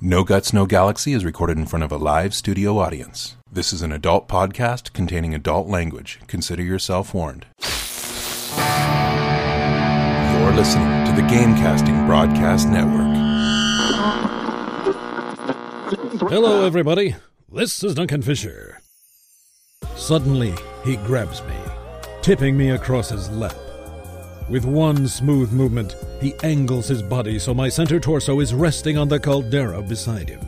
No Guts, No Galaxy is recorded in front of a live studio audience. This is an adult podcast containing adult language. Consider yourself warned. You're listening to the Gamecasting Broadcast Network. Hello, everybody. This is Duncan Fisher. Suddenly, he grabs me, tipping me across his lap. With one smooth movement, he angles his body so my center torso is resting on the caldera beside him.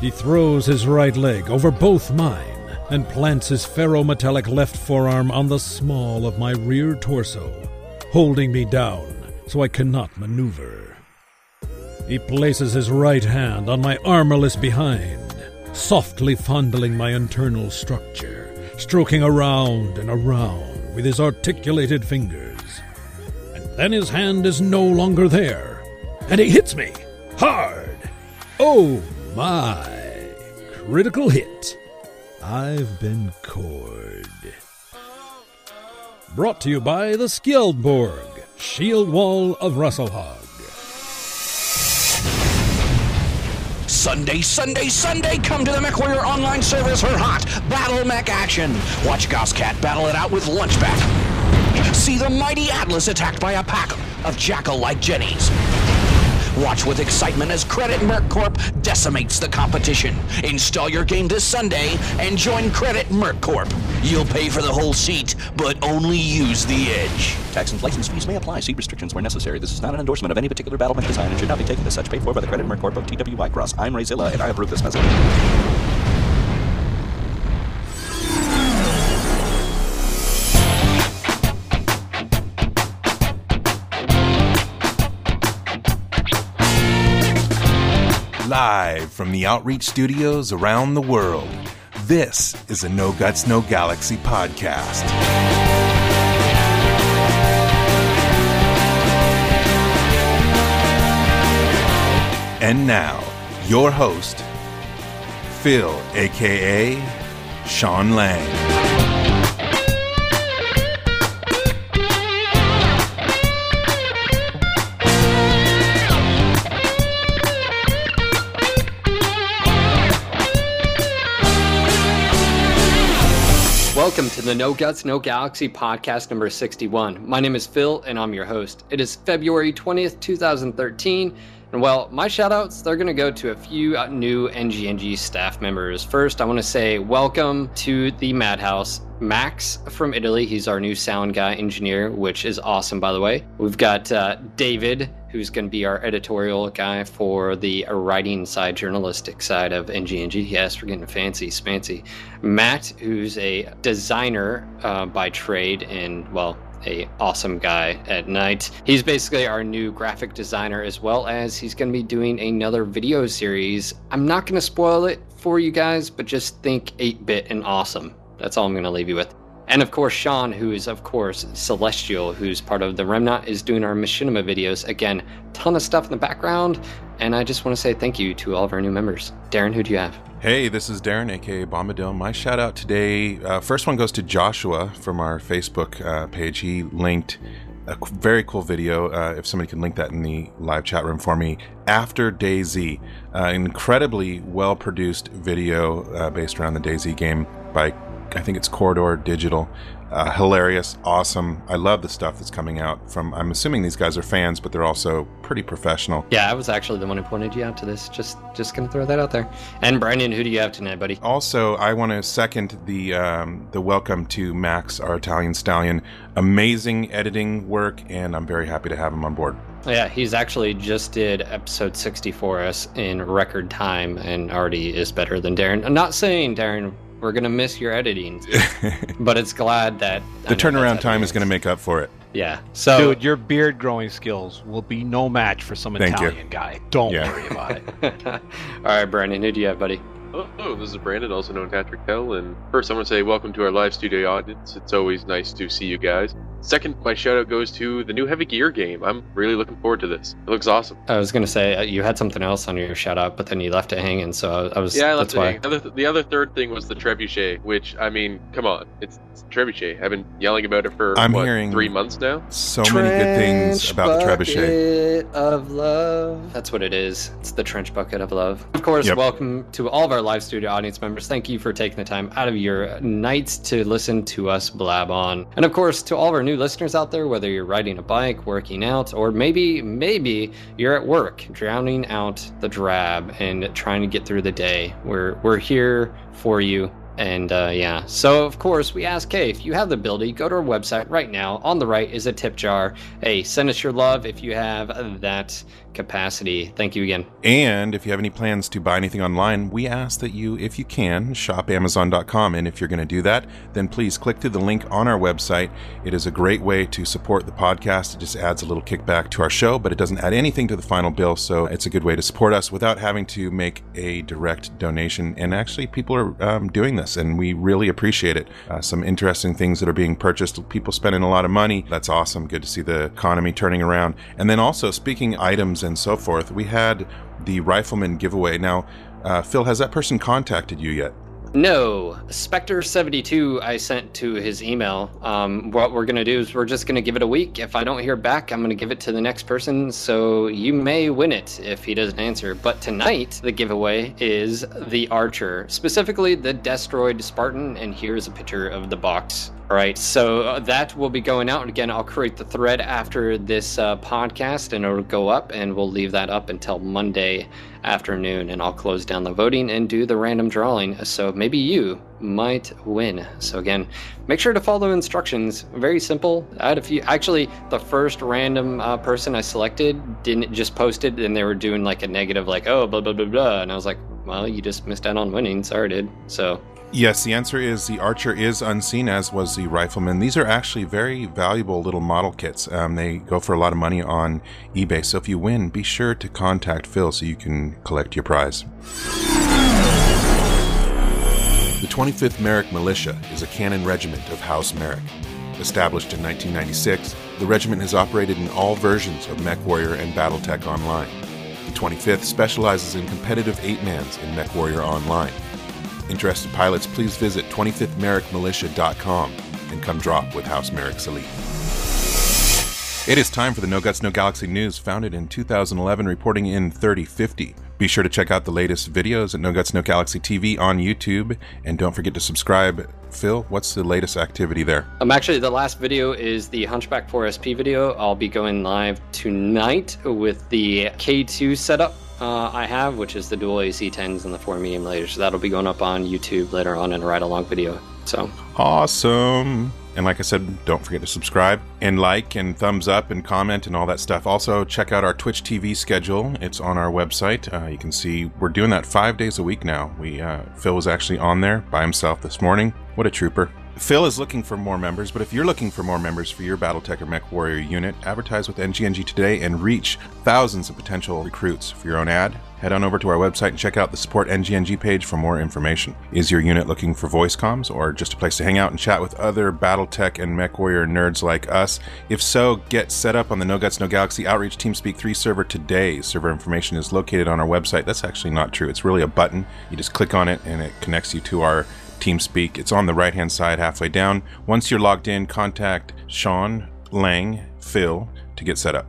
He throws his right leg over both mine and plants his ferrometallic left forearm on the small of my rear torso, holding me down so I cannot maneuver. He places his right hand on my armorless behind, softly fondling my internal structure, stroking around and around with his articulated fingers. Then his hand is no longer there, and he hits me hard. Oh my! Critical hit. I've been cored. Brought to you by the Skjeldborg, Shield Wall of Rasalhague. Sunday, Sunday, Sunday, come to the MechWarrior online servers for hot Battle Mech action. Watch Gausscat battle it out with Lunchback. See the mighty Atlas attacked by a pack of jackal-like jennies. Watch with excitement as Credit Merc Corp decimates the competition. Install your game this Sunday and join Credit Merc Corp. You'll pay for the whole seat, but only use the edge. Tax and license fees may apply. See restrictions where necessary. This is not an endorsement of any particular battle mech design and should not be taken as such. Paid for by the Credit Merc Corp of TWI Cross. I'm Rayzilla, and I approve this message. Live from the Outreach Studios around the world, this is a No Guts, No Galaxy podcast. And now, your host, Phil, aka Sean Lang. Welcome to the No Guts, No Galaxy podcast number 61. My name is Phil, and I'm your host. It is February 20th, 2013. And well, my shoutouts, they're going to go to a few new NGNG staff members. First, I want to say welcome to the Madhouse. Max from Italy, he's our new sound guy engineer, which is awesome, by the way. We've got uh, David, who's going to be our editorial guy for the writing side, journalistic side of NGNG. Yes, we're getting fancy, spancy. Matt, who's a designer uh, by trade and, well, a awesome guy at night. He's basically our new graphic designer as well as he's going to be doing another video series. I'm not going to spoil it for you guys, but just think 8-bit and awesome. That's all I'm going to leave you with. And of course, Sean, who is, of course, Celestial, who's part of the Remnant, is doing our Machinima videos. Again, ton of stuff in the background. And I just want to say thank you to all of our new members. Darren, who do you have? Hey, this is Darren, aka Bombadil. My shout out today, uh, first one goes to Joshua from our Facebook uh, page. He linked a very cool video. Uh, if somebody can link that in the live chat room for me, after DayZ, uh, incredibly well produced video uh, based around the DayZ game by I think it's Corridor Digital. Uh, hilarious, awesome. I love the stuff that's coming out from. I'm assuming these guys are fans, but they're also pretty professional. Yeah, I was actually the one who pointed you out to this. Just, just gonna throw that out there. And Brandon, who do you have tonight, buddy? Also, I want to second the um, the welcome to Max, our Italian stallion. Amazing editing work, and I'm very happy to have him on board. Yeah, he's actually just did episode 60 for us in record time and already is better than Darren. I'm not saying Darren we're gonna miss your editing, but it's glad that the turnaround time is gonna make up for it. Yeah. So, dude, your beard growing skills will be no match for some Thank Italian you. guy. Don't Yeah. worry about it. all right, Brandon, who do you have, buddy? Hello, this is Brandon, also known as Patrick Tell. And first, I want to say welcome to our live studio audience. It's always nice to see you guys. Second, my shout out goes to the new Heavy Gear game. I'm really looking forward to this. It looks awesome. I was gonna say uh, you had something else on your shout out, but then you left it hanging. So I, I was Yeah, I left that's it why. hanging. The other, the other third thing was the trebuchet, which I mean, come on, it's, it's trebuchet. I've been yelling about it for I'm what, hearing- three months now. So many good things about the trebuchet. Of love. That's what it is. It's the trench bucket of love. Of course, Yep. welcome to all of our live studio audience members. Thank you for taking the time out of your nights to listen to us blab on. And of course, to all of our new listeners out there, whether you're riding a bike, working out, or maybe, maybe you're at work, drowning out the drab and trying to get through the day. We're we're here for you. And uh, yeah, so of course we ask, hey, if you have the ability, go to our website right now. On the right is a tip jar. Hey, send us your love if you have that capacity. Thank you again. And if you have any plans to buy anything online, we ask that you, if you can, shop Amazon.com. And if you're going to do that, then please click through the link on our website. It is a great way to support the podcast. It just adds a little kickback to our show, but it doesn't add anything to the final bill. So it's a good way to support us without having to make a direct donation. And actually, people are um, doing this, and we really appreciate it. Uh, some interesting things that are being purchased, people spending a lot of money. That's awesome. Good to see the economy turning around. And then also, speaking items and so forth, we had the rifleman giveaway. Now, uh, Phil, has that person contacted you yet? No, Spectre72 I sent to his email. Um, what we're to do is we're just to give it a week. If I don't hear back, I'm to give it to the next person. So you may win it if he doesn't answer. But tonight, the giveaway is the Archer, specifically the Destroyed Spartan. And here's a picture of the box. All right, so uh, that will be going out. Again, I'll create the thread after this uh, podcast and it'll go up, and we'll leave that up until Monday afternoon. And I'll close down the voting and do the random drawing. So maybe you might win. So again, make sure to follow instructions. Very simple. I had a few. Actually, the first random uh, person I selected didn't just posted, and they were doing like a negative, like, oh, blah, blah, blah, blah. And I was like, well, you just missed out on winning. Sorry, dude. So. Yes, the answer is the Archer is unseen, as was the Rifleman. These are actually very valuable little model kits. Um, they go for a lot of money on eBay. So if you win, be sure to contact Phil so you can collect your prize. The 25th Marik Militia is a canon regiment of House Marik. Established in 1996, the regiment has operated in all versions of MechWarrior and Battletech Online. The 25th specializes in competitive 8-mans in MechWarrior Online. Interested pilots, please visit 25thmarikmilitia.com and come drop with House Marik's Elite. It is time for the No Guts, No Galaxy news, founded in 2011, reporting in 3050. Be sure to check out the latest videos at No Guts, No Galaxy TV on YouTube, and don't forget to subscribe. Phil, what's the latest activity there? Um, actually, the last video is the Hunchback 4SP video. I'll be going live tonight with the K2 setup uh, I have, which is the dual AC10s and the four medium lasers. So that'll be going up on YouTube later on in a ride along video. So Awesome. And like I said, don't forget to subscribe and like and thumbs up and comment and all that stuff. Also, check out our Twitch TV schedule. It's on our website. Uh, you can see we're doing that five days a week now. We uh, Phil was actually on there by himself this morning. What a trooper! Phil is looking for more members, but if you're looking for more members for your BattleTech or Mech Warrior unit, advertise with NGNG today and reach thousands of potential recruits for your own ad. Head on over to our website and check out the Support NGNG page for more information. Is your unit looking for voice comms or just a place to hang out and chat with other BattleTech and Mech Warrior nerds like us? If so, get set up on the No Guts No Galaxy Outreach TeamSpeak 3 server today. Server information is located on our website. That's actually not true. It's really a button. You just click on it and it connects you to our TeamSpeak. It's on the right hand side, halfway down. Once you're logged in, contact Sean, Lang, Phil to get set up.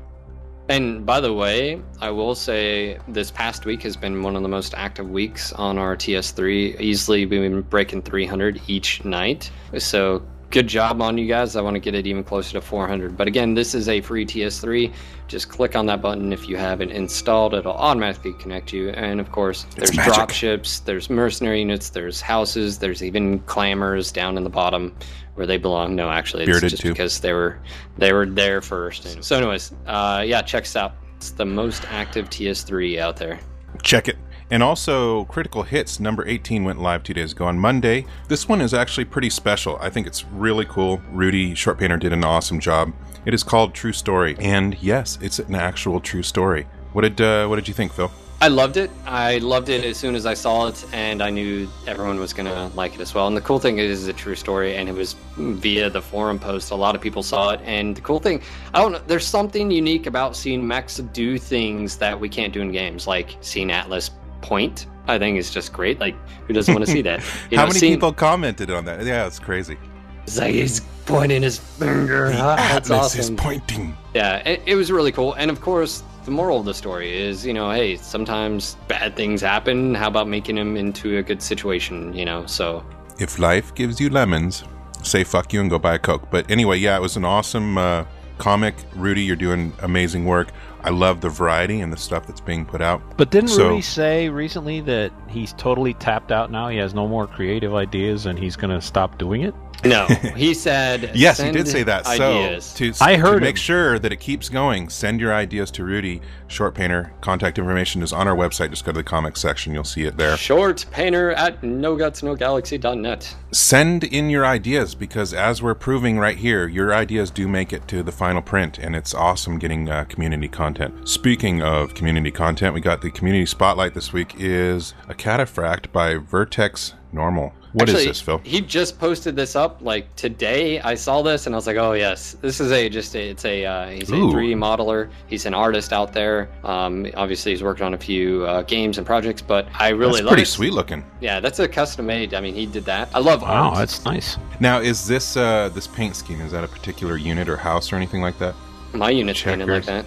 And by the way, I will say this past week has been one of the most active weeks on our TS3. Easily we've been breaking 300 each night. So good job on you guys. I want to get it even closer to 400. But again, this is a free TS3. Just click on that button if you have it installed. It'll automatically connect you. And of course, there's drop ships, there's mercenary units, there's houses, there's even clanners down in the bottom where they belong. No, actually, it's Bearded just too. because they were they were there first. So, anyways, uh, yeah, check this out. It's the most active TS3 out there. Check it. And also, Critical Hits number 18 went live two days ago on Monday. This one is actually pretty special. I think it's really cool. Rudy Short Painter did an awesome job. It is called True Story, and yes, it's an actual true story. What did uh, What did you think, Phil? I loved it. I loved it as soon as I saw it, and I knew everyone was gonna like it as well. And the cool thing is, it's a true story, and it was via the forum post. A lot of people saw it, and the cool thing, I don't know. There's something unique about seeing mechs do things that we can't do in games, like seeing Atlas point. I think is just great. Like, who doesn't want to see that? You How know, many seeing- people commented on that? Yeah, it's crazy. It's like he's pointing his finger. Ah, That's Atlas is pointing. Yeah, it, it was really cool. And of course, the moral of the story is, you know, hey, sometimes bad things happen. How about making them into a good situation, you know? So, If life gives you lemons, say fuck you and go buy a Coke. But anyway, yeah, it was an awesome uh, comic. Rudy, you're doing amazing work. I love the variety and the stuff that's being put out. But didn't So- Rudy say recently that he's totally tapped out now? He has no more creative ideas and he's going to stop doing it? No, he said. Yes, he did say that. Ideas. So to, I to heard make him. sure that it keeps going, send your ideas to Rudy Short Painter. Contact information is on our website. Just go to the comics section. You'll see it there. Short painter at nogutsnogalaxy.net. Send in your ideas because, as we're proving right here, your ideas do make it to the final print, and it's awesome getting uh, community content. Speaking of community content, we got the community spotlight this week. Is a cataphract by Vertex Normal. What is Actually, this, Phil? He just posted this up like today. I saw this and I was like, oh yes, this is a just a, it's a uh, he's a 3D modeler. He's an artist out there. Um, obviously he's worked on a few uh, games and projects, but I really That's love pretty it. sweet looking. Yeah, that's a custom made. I mean, he did that. I love Wow, art. that's nice. Now, is this uh, this paint scheme? Is that a particular unit or house or anything like that? My unit's painted like that.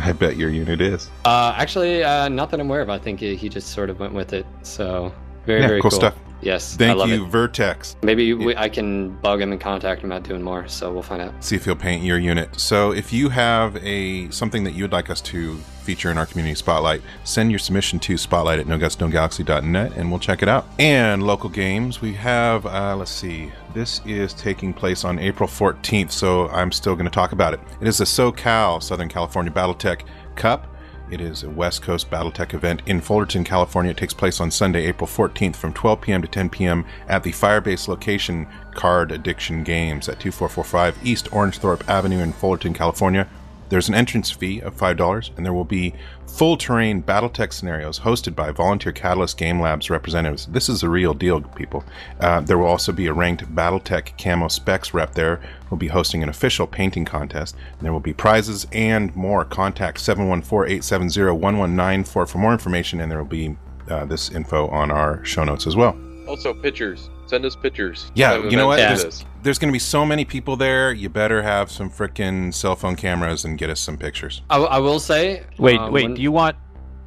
I bet your unit is. Uh, actually, uh, not that I'm aware of. I think he, he just sort of went with it. So very Yeah, very cool cool, stuff. Yes, I Thank you, It. Vertex. Maybe we, I can bug him and contact him about doing more. So we'll find out. see if he'll paint your unit. So if you have a something that you would like us to feature in our community spotlight, send your submission to spotlight at nogutsnogalaxy.net and we'll check it out. And local games, we have uh, let's see. This is taking place on April 14th, so I'm still going to talk about it. It is the SoCal Southern California BattleTech Cup. It is a West Coast BattleTech event in Fullerton, California. It takes place on Sunday, April 14th from 12 p.m. to 10 p.m. at the Firebase location Card Addiction Games at 2445 East Orangethorpe Avenue in Fullerton, California. There's an entrance fee of $5, and there will be full terrain Battletech scenarios hosted by Volunteer Catalyst Game Labs representatives. This is a real deal, people. Uh, there will also be a ranked Battletech Camo Specs rep there who will be hosting an official painting contest. There will be prizes and more. Contact 714 870 1194 for more information, and there will be uh, this info on our show notes as well. Also, pictures. Send us pictures. Yeah, you know what? Yeah. There's, there's going to be so many people there. You better have some freaking cell phone cameras and get us some pictures. I, I will say. Wait, um, wait. when- Do you want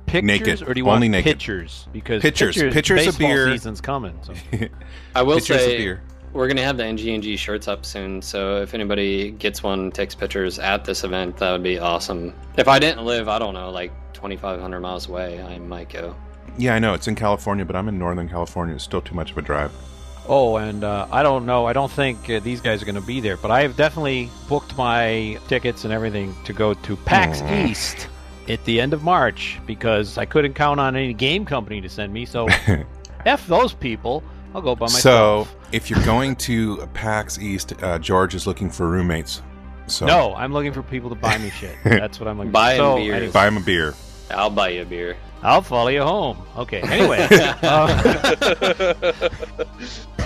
pictures Naked. or do you Only want naked. pictures? Because Pictures. pictures, Pictures of beer. season's coming. So. I will Pictures of say beer. we're gonna have the NG&G shirts up soon. So if anybody gets one, takes pictures at this event, that would be awesome. If I didn't live, I don't know, like 2,500 miles away, I might go. Yeah, I know it's in California, but I'm in Northern California. It's still too much of a drive. Oh, and uh, I don't know. I don't think uh, these guys are going to be there, but I have definitely booked my tickets and everything to go to PAX East at the end of March because I couldn't count on any game company to send me. So, f those people. I'll go by myself. So, if you're going to PAX East, uh, George is looking for roommates. So no, I'm looking for people to buy me shit. That's what I'm looking Buy for. him So, beers. anyway, buy him a beer. I'll buy you a beer. I'll follow you home. Okay. Anyway. uh,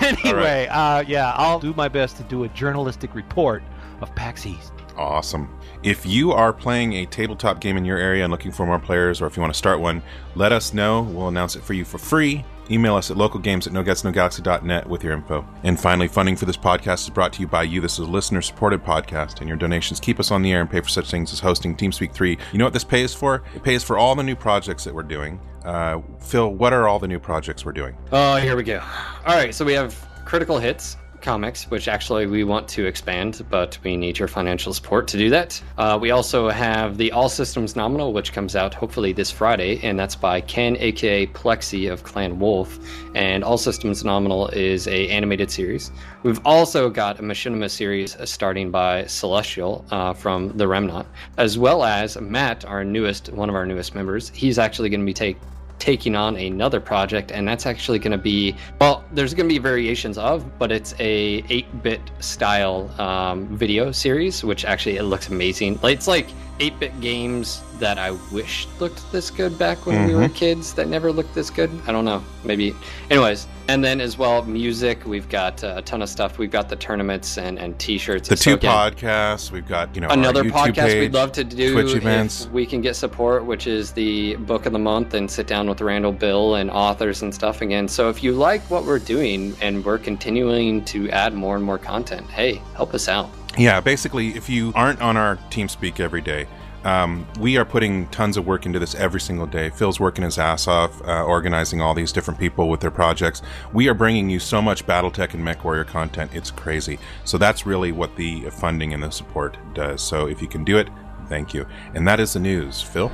anyway, uh, yeah, I'll do my best to do a journalistic report of PAX East. Awesome. If you are playing a tabletop game in your area and looking for more players, or if you want to start one, let us know. We'll announce it for you for free. Email us at localgames at nogutsnogalaxy.net with your info. And finally, funding for this podcast is brought to you by you. This is a listener supported podcast, and your donations keep us on the air and pay for such things as hosting TeamSpeak 3. You know what this pays for? It pays for all the new projects that we're doing. Uh, Phil, what are all the new projects we're doing? Oh, here we go. All right, so we have Critical Hits comics, which actually we want to expand, but we need your financial support to do that. Uh, we also have the All Systems Nominal, which comes out hopefully this Friday, and that's by Ken, aka Plexi of Clan Wolf. And All Systems Nominal is a animated series. We've also got a Machinima series starting by Celestial uh, from The Remnant, as well as Matt, our newest, one of our newest members. He's actually going to be take, taking on another project and that's actually going to be well there's going to be variations of but it's a 8-bit style um, video series which actually it looks amazing. It's like 8-bit games that I wish looked this good back when we were kids that never looked this good. I don't know. Maybe. Anyways, and then as well, music. We've got uh, a ton of stuff. We've got the tournaments and, and t-shirts. The So two again, podcasts. We've got you know Another podcast page, we'd love to do Twitch events. we can get support, which is the book of the month, and sit down with Randall, Bill, and authors and stuff again. So if you like what we're doing and we're continuing to add more and more content, hey, help us out. Yeah, basically, if you aren't on our TeamSpeak every day, um, we are putting tons of work into this every single day. Phil's working his ass off, uh, organizing all these different people with their projects. We are bringing you so much BattleTech and MechWarrior content; it's crazy. So that's really what the funding and the support does. So if you can do it, thank you. And that is the news, Phil.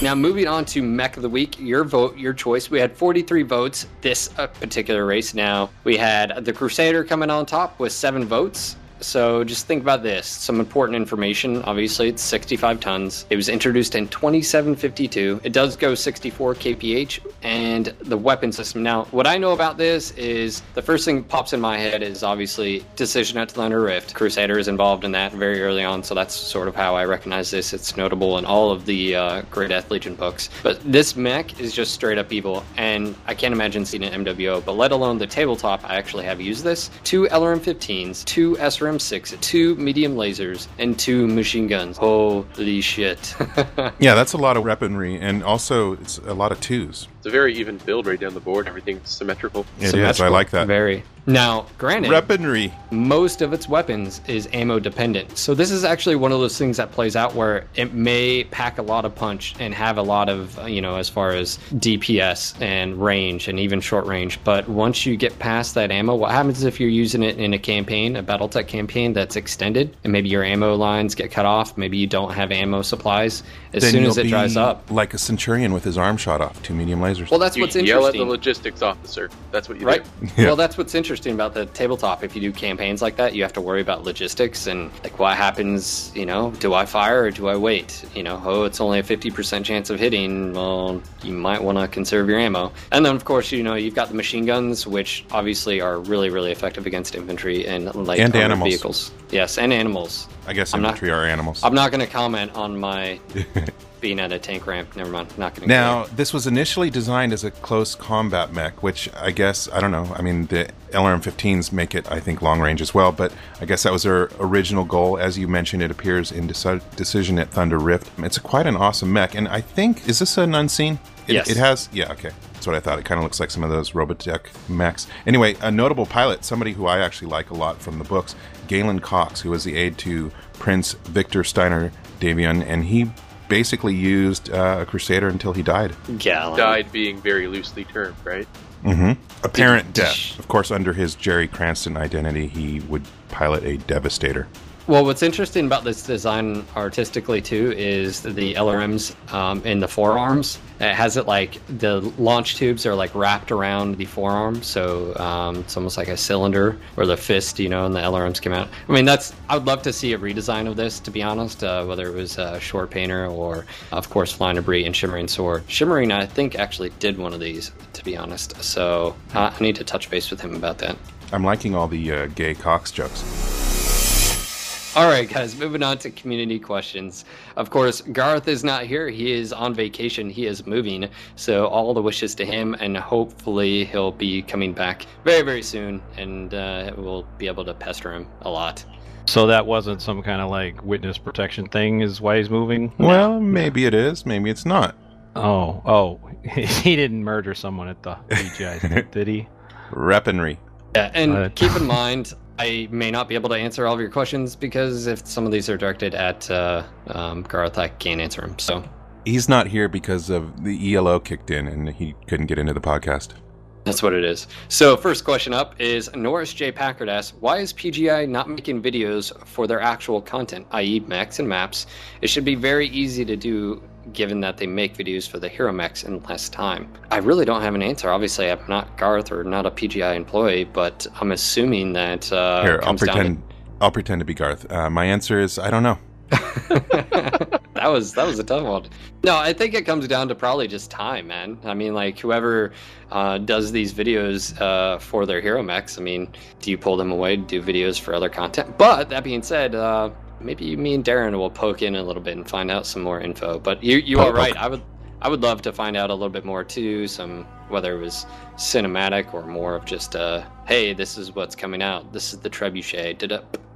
Now, moving on to Mech of the Week, your vote, your choice. We had 43 votes this uh, particular race. Now, we had the Crusader coming on top with seven votes. So just think about this. Some important information. Obviously, it's 65 tons. It was introduced in 2752. It does go 64 kph, and the weapon system. Now, what I know about this is the first thing that pops in my head is obviously Decision at the Thunder Rift. Crusader is involved in that very early on, so that's sort of how I recognize this. It's notable in all of the uh, Gray Death Legion books. But this mech is just straight up evil, and I can't imagine seeing an MWO, but let alone the tabletop, I actually have used this. Two LRM 15s, two SRM 6, two medium lasers, and two machine guns. Holy shit. Yeah, that's a lot of weaponry, and also it's a lot of twos. It's a very even build right down the board. Everything's symmetrical. It is. I like that. Very. Now, granted, Weaponry. most of its weapons is ammo dependent. So this is actually one of those things that plays out where it may pack a lot of punch and have a lot of, uh, you know, as far as DPS and range and even short range. But once you get past that ammo, what happens if you're using it in a campaign, a BattleTech campaign that's extended, and maybe your ammo lines get cut off, maybe you don't have ammo supplies. As Then soon as you'll it dries up, like a centurion with his arm shot off, two medium lasers. well, that's You what's yell at the logistics officer. That's what you Right. do. Yeah. Well, that's what's interesting about the tabletop. If you do campaigns like that, you have to worry about logistics and like what happens. You know, do I fire or do I wait? You know, oh, it's only a fifty percent chance of hitting. Well, you might want to conserve your ammo. And then, of course, you know, you've got the machine guns, which obviously are really, really effective against infantry and light And armored animals. vehicles. Yes, and animals. I guess I'm not- infantry are animals. I'm not going to comment on my being at a tank ramp. Never mind. Not going to. Now, this was initially designed as a close combat mech, which I guess, I don't know. I mean, the LRM 15s make it, I think, long range as well, but I guess that was their original goal. As you mentioned, it appears in Deci- Decision at Thunder Rift. It's quite an awesome mech, and I think, is this an unseen? It, Yes. It has, yeah, okay. That's what I thought. It kind of looks like some of those Robotech mechs. Anyway, a notable pilot, somebody who I actually like a lot from the books, Galen Cox, who was the aide to Prince Victor Steiner Davion, and he basically used uh, a Crusader until he died. Gallon. Died being very loosely termed, right? Mm-hmm. Apparent death. Of course, under his Jerry Cranston identity, he would pilot a Devastator. Well, what's interesting about this design artistically too is the LRMs um, in the forearms. It has it like the launch tubes are like wrapped around the forearm, so um, it's almost like a cylinder or the fist, you know, and the LRMs came out. I mean, that's I would love to see a redesign of this, to be honest. Uh, whether it was uh, Short Painter or, of course, Flying Debris and Shimmering Sword. Shimmering, I think, actually did one of these, to be honest. So uh, I need to touch base with him about that. I'm liking all the uh, gay Cox jokes. All right, guys, moving on to community questions. Of course, Garth is not here. He is on vacation. He is moving. So, all the wishes to him, and hopefully, he'll be coming back very, very soon, and uh, we'll be able to pester him a lot. So that wasn't some kind of like witness protection thing, is why he's moving. Well, maybe it is. Maybe it's not. Oh, oh, he didn't murder someone at the PGI, did he? Weaponry. Yeah, and Uh, keep in mind, I may not be able to answer all of your questions because if some of these are directed at uh, um, Garth, I can't answer them. So, He's not here because of the ELO kicked in and he couldn't get into the podcast. That's what it is. So, first question up is Norris J. Packard asks, Why is PGI not making videos for their actual content, i.e., mechs and maps? It should be very easy to do given that they make videos for the hero mechs in less time. I really don't have an answer. Obviously, I'm not Garth or not a PGI employee, but I'm assuming that uh, here, I'll down to- pretend. I'll pretend to be Garth. Uh, my answer is I don't know. that was that was a tough one. No, I think it comes down to probably just time, man. I mean, like whoever uh, does these videos uh, for their hero mechs. I mean, do you pull them away to do videos for other content? But that being said, uh, maybe me and Darren will poke in a little bit and find out some more info. But you you are right. I would I would love to find out a little bit more too. Some whether it was cinematic or more of just uh, hey, this is what's coming out. This is the trebuchet. Did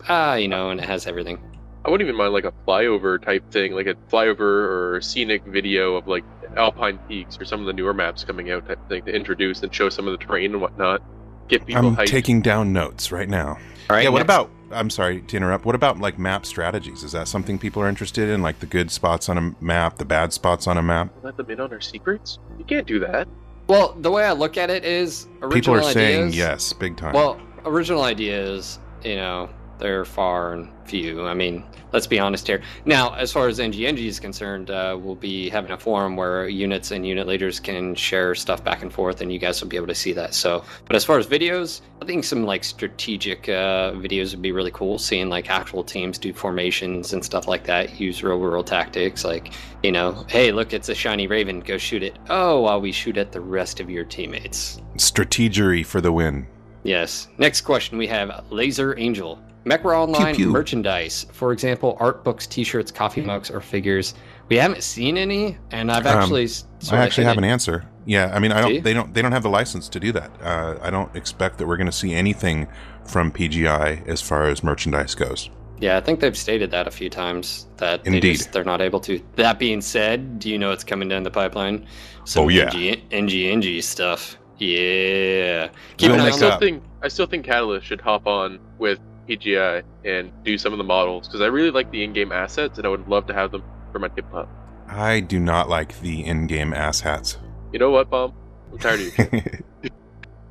ah, you know, and it has everything. I wouldn't even mind like a flyover type thing, like a flyover or scenic video of like Alpine Peaks or some of the newer maps coming out type thing to introduce and show some of the terrain and whatnot. Get people I'm hyped. taking down notes right now. All right. yeah, what next- about? I'm sorry to interrupt. What about like map strategies? Is that something people are interested in? Like the good spots on a map, the bad spots on a map? Let them in on our secrets? You can't do that. Well, the way I look at it is original People are saying yes, big time. Well, original ideas, you know, they're far and few. I mean, let's be honest here. Now, as far as NGNG is concerned, uh, we'll be having a forum where units and unit leaders can share stuff back and forth, and you guys will be able to see that. So, but as far as videos, I think some like strategic uh, videos would be really cool. Seeing like actual teams do formations and stuff like that, use real world tactics. Like, you know, hey, look, it's a shiny raven, go shoot it. Oh, while we shoot at the rest of your teammates. Strategery for the win. Yes. Next question we have Laser Angel. Mecra Online Pew pew. merchandise. For example, art books, t shirts, coffee mugs, or figures. We haven't seen any, and I've Um, actually. s- I sorta actually have an answer. Yeah, I mean, I Do you? don't. They don't. They don't have the license to do that. Uh, I don't expect that we're going to see anything from PGI as far as merchandise goes. Yeah, I think they've stated that a few times that they Indeed. just, they're not able to. That being said, do you know what's coming down the pipeline? Oh, yeah. NG, NG stuff. Yeah. Keep We'll an eye I on still up. think I still think Catalyst should hop on with PGI and do some of the models because I really like the in-game assets and I would love to have them for my tabletop. I do not like the in-game ass hats. You know what, Bomb? I'm tired of you.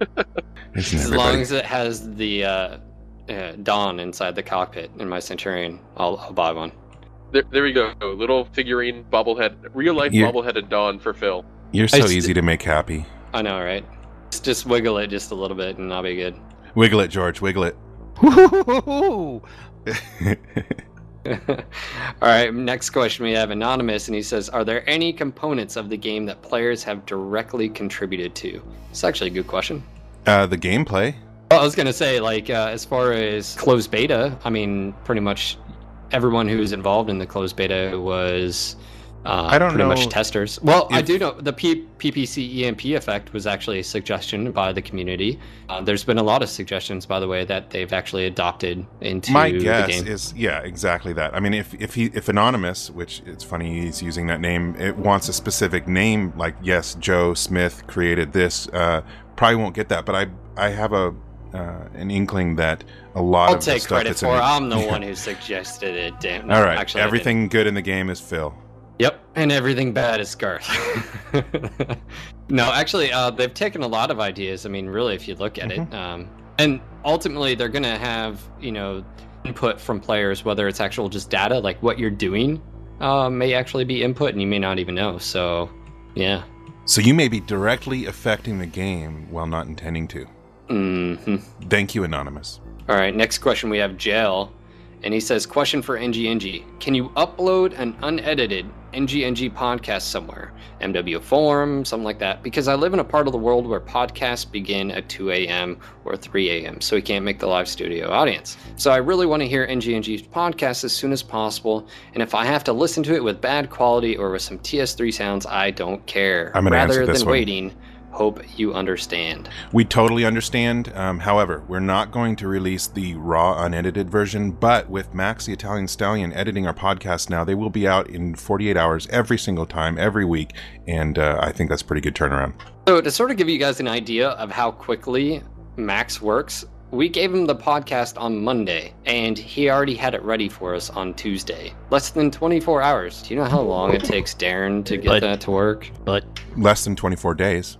As everybody? long as it has the uh, uh, Dawn inside the cockpit in my Centurion, I'll, I'll buy one. there, there we go. Little figurine bobblehead, real life Yeah. bobbleheaded Dawn for Phil. You're so I st- easy to make happy. I know, right? Just, just wiggle it just a little bit, and I'll be good. Wiggle it, George. Wiggle it. All right, next question we have anonymous, and he says, "Are there any components of the game that players have directly contributed to?" It's actually a good question. uh, the gameplay. Well, I was gonna say, like, uh, as far as closed beta, I mean, pretty much everyone who was involved in the closed beta was. Uh, I don't pretty much know testers. Well, I do know the P- PPC EMP effect was actually a suggestion by the community. Uh, there's been a lot of suggestions, by the way, that they've actually adopted into My the guess game. is yeah, exactly that. I mean, if if he if anonymous, which it's funny he's using that name, it wants a specific name. Like yes, Joe Smith created this. Uh, probably won't get that, but I I have a uh, an inkling that a lot I'll of the take stuff credit that's for in I'm the Yeah. one who suggested it. Damn. no, All right, actually, everything good in the game is Phil. Yep, and everything bad is Garth. no, actually, uh, they've taken a lot of ideas. I mean, really, if you look at Mm-hmm. it, um, and ultimately, they're going to have you know input from players, whether it's actual just data, like what you're doing, uh, may actually be input, and you may not even know. So, yeah. So you may be directly affecting the game while not intending to. hmm Thank you, anonymous. All right, next question we have Jail, and he says, "Question for NGNG: Can you upload an unedited NGNG podcast somewhere, MW forum, something like that? Because I live in a part of the world where podcasts begin at 2 a.m. or 3 a.m., so we can't make the live studio audience. So I really want to hear NGNG's podcast as soon as possible, and if I have to listen to it with bad quality or with some TS3 sounds, I don't care. I'm Rather answer this than one. waiting." Hope you understand. We totally understand. Um, however, we're not going to release the raw, unedited version. But with Max the Italian Stallion editing our podcast now, they will be out in 48 hours every single time, every week. And uh, I think that's a pretty good turnaround. So to sort of give you guys an idea of how quickly Max works, we gave him the podcast on Monday, and he already had it ready for us on Tuesday. Less than 24 hours. Do you know how long it takes Darren to get But- that to work? But Less than 24 days.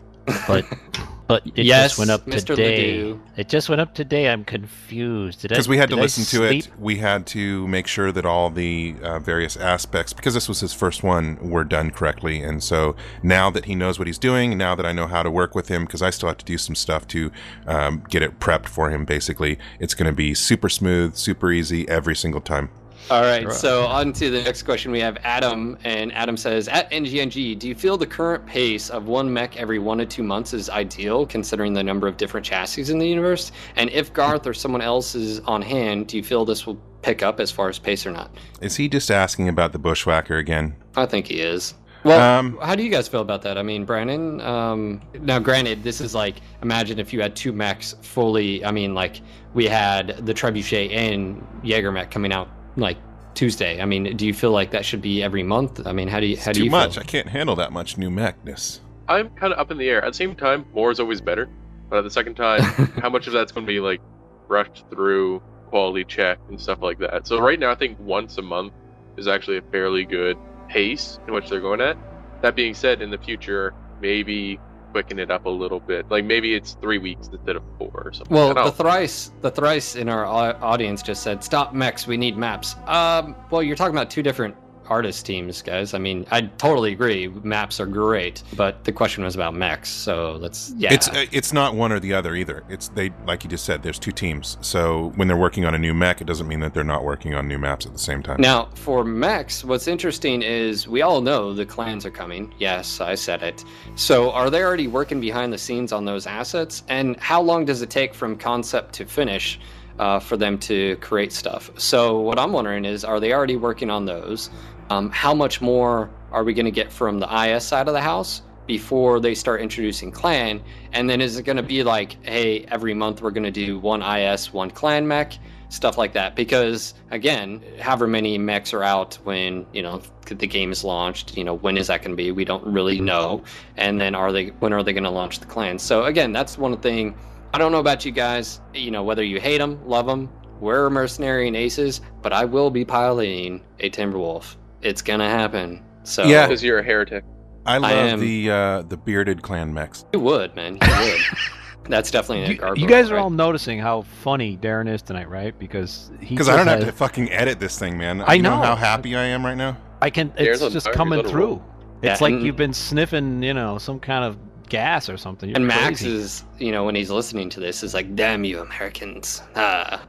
But but it Yes, just went up Mr. today. Ledoux. It just went up today. I'm confused. Because we had to listen to it, we had to make sure that all the uh, various aspects, because this was his first one, were done correctly. And so now that he knows what he's doing, now that I know how to work with him, because I still have to do some stuff to um, get it prepped for him, basically, it's going to be super smooth, super easy every single time. All right, so on to the next question. We have Adam, and Adam says, At NGNG, do you feel the current pace of one mech every one to two months is ideal, considering the number of different chassis in the universe? And if Garth or someone else is on hand, do you feel this will pick up as far as pace or not? Is he just asking about the bushwhacker again? I think he is. Well, Um, how do you guys feel about that? I mean, Brandon. Um, now, granted, this is like imagine if you had two mechs fully. I mean, like we had the Trebuchet and Jaeger mech coming out like Tuesday. I mean, do you feel like that should be every month? I mean, how do you how do Too you much. feel? I can't handle that much new mechness. I'm kind of up in the air. At the same time, more is always better. But at the second time, how much of that's going to be like rushed through quality check and stuff like that? So right now, I think once a month is actually a fairly good pace in which they're going at. That being said, in the future, maybe quicken it up a little bit. Like maybe it's three weeks instead of four or something. Well, the thrice the thrice in our audience just said, "Stop mechs. We need maps." Um, well, you're talking about two different artist teams, guys. I mean, I totally agree. Maps are great, but the question was about mechs, so let's yeah. It's uh, it's not one or the other either. It's they like you just said. There's two teams. So when they're working on a new mech, it doesn't mean that they're not working on new maps at the same time. Now, for mechs, what's interesting is we all know the clans are coming. Yes, I said it. So, are they already working behind the scenes on those assets? And how long does it take from concept to finish uh, for them to create stuff? So, what I'm wondering is, are they already working on those? Um, how much more are we going to get from the IS side of the house? Before they start introducing clan, and then is it going to be like, hey, every month we're going to do one IS, one clan mech, stuff like that. Because again however many mechs are out when you know the game is launched you know when is that going to be? We don't really know. And then are they when are they going to launch the clans so again that's one thing. I don't know about you guys you know whether you hate them love them we're mercenary and aces but i will be piloting a timberwolf it's gonna happen so Yeah. because you're a heretic. I love am- the uh, the bearded clan mechs. you would man you would that's definitely a You, you guys are right? all noticing how funny Darren is tonight, right? Because he Because I don't have to fucking edit this thing, man. I You know know. how happy I am right now. I can. It's a- just coming through. roll. It's Yeah, like and- you've been sniffing, you know, some kind of gas or something. You're and Max crazy. is, you know, when he's listening to this, is like, "Damn you, Americans!" Ah.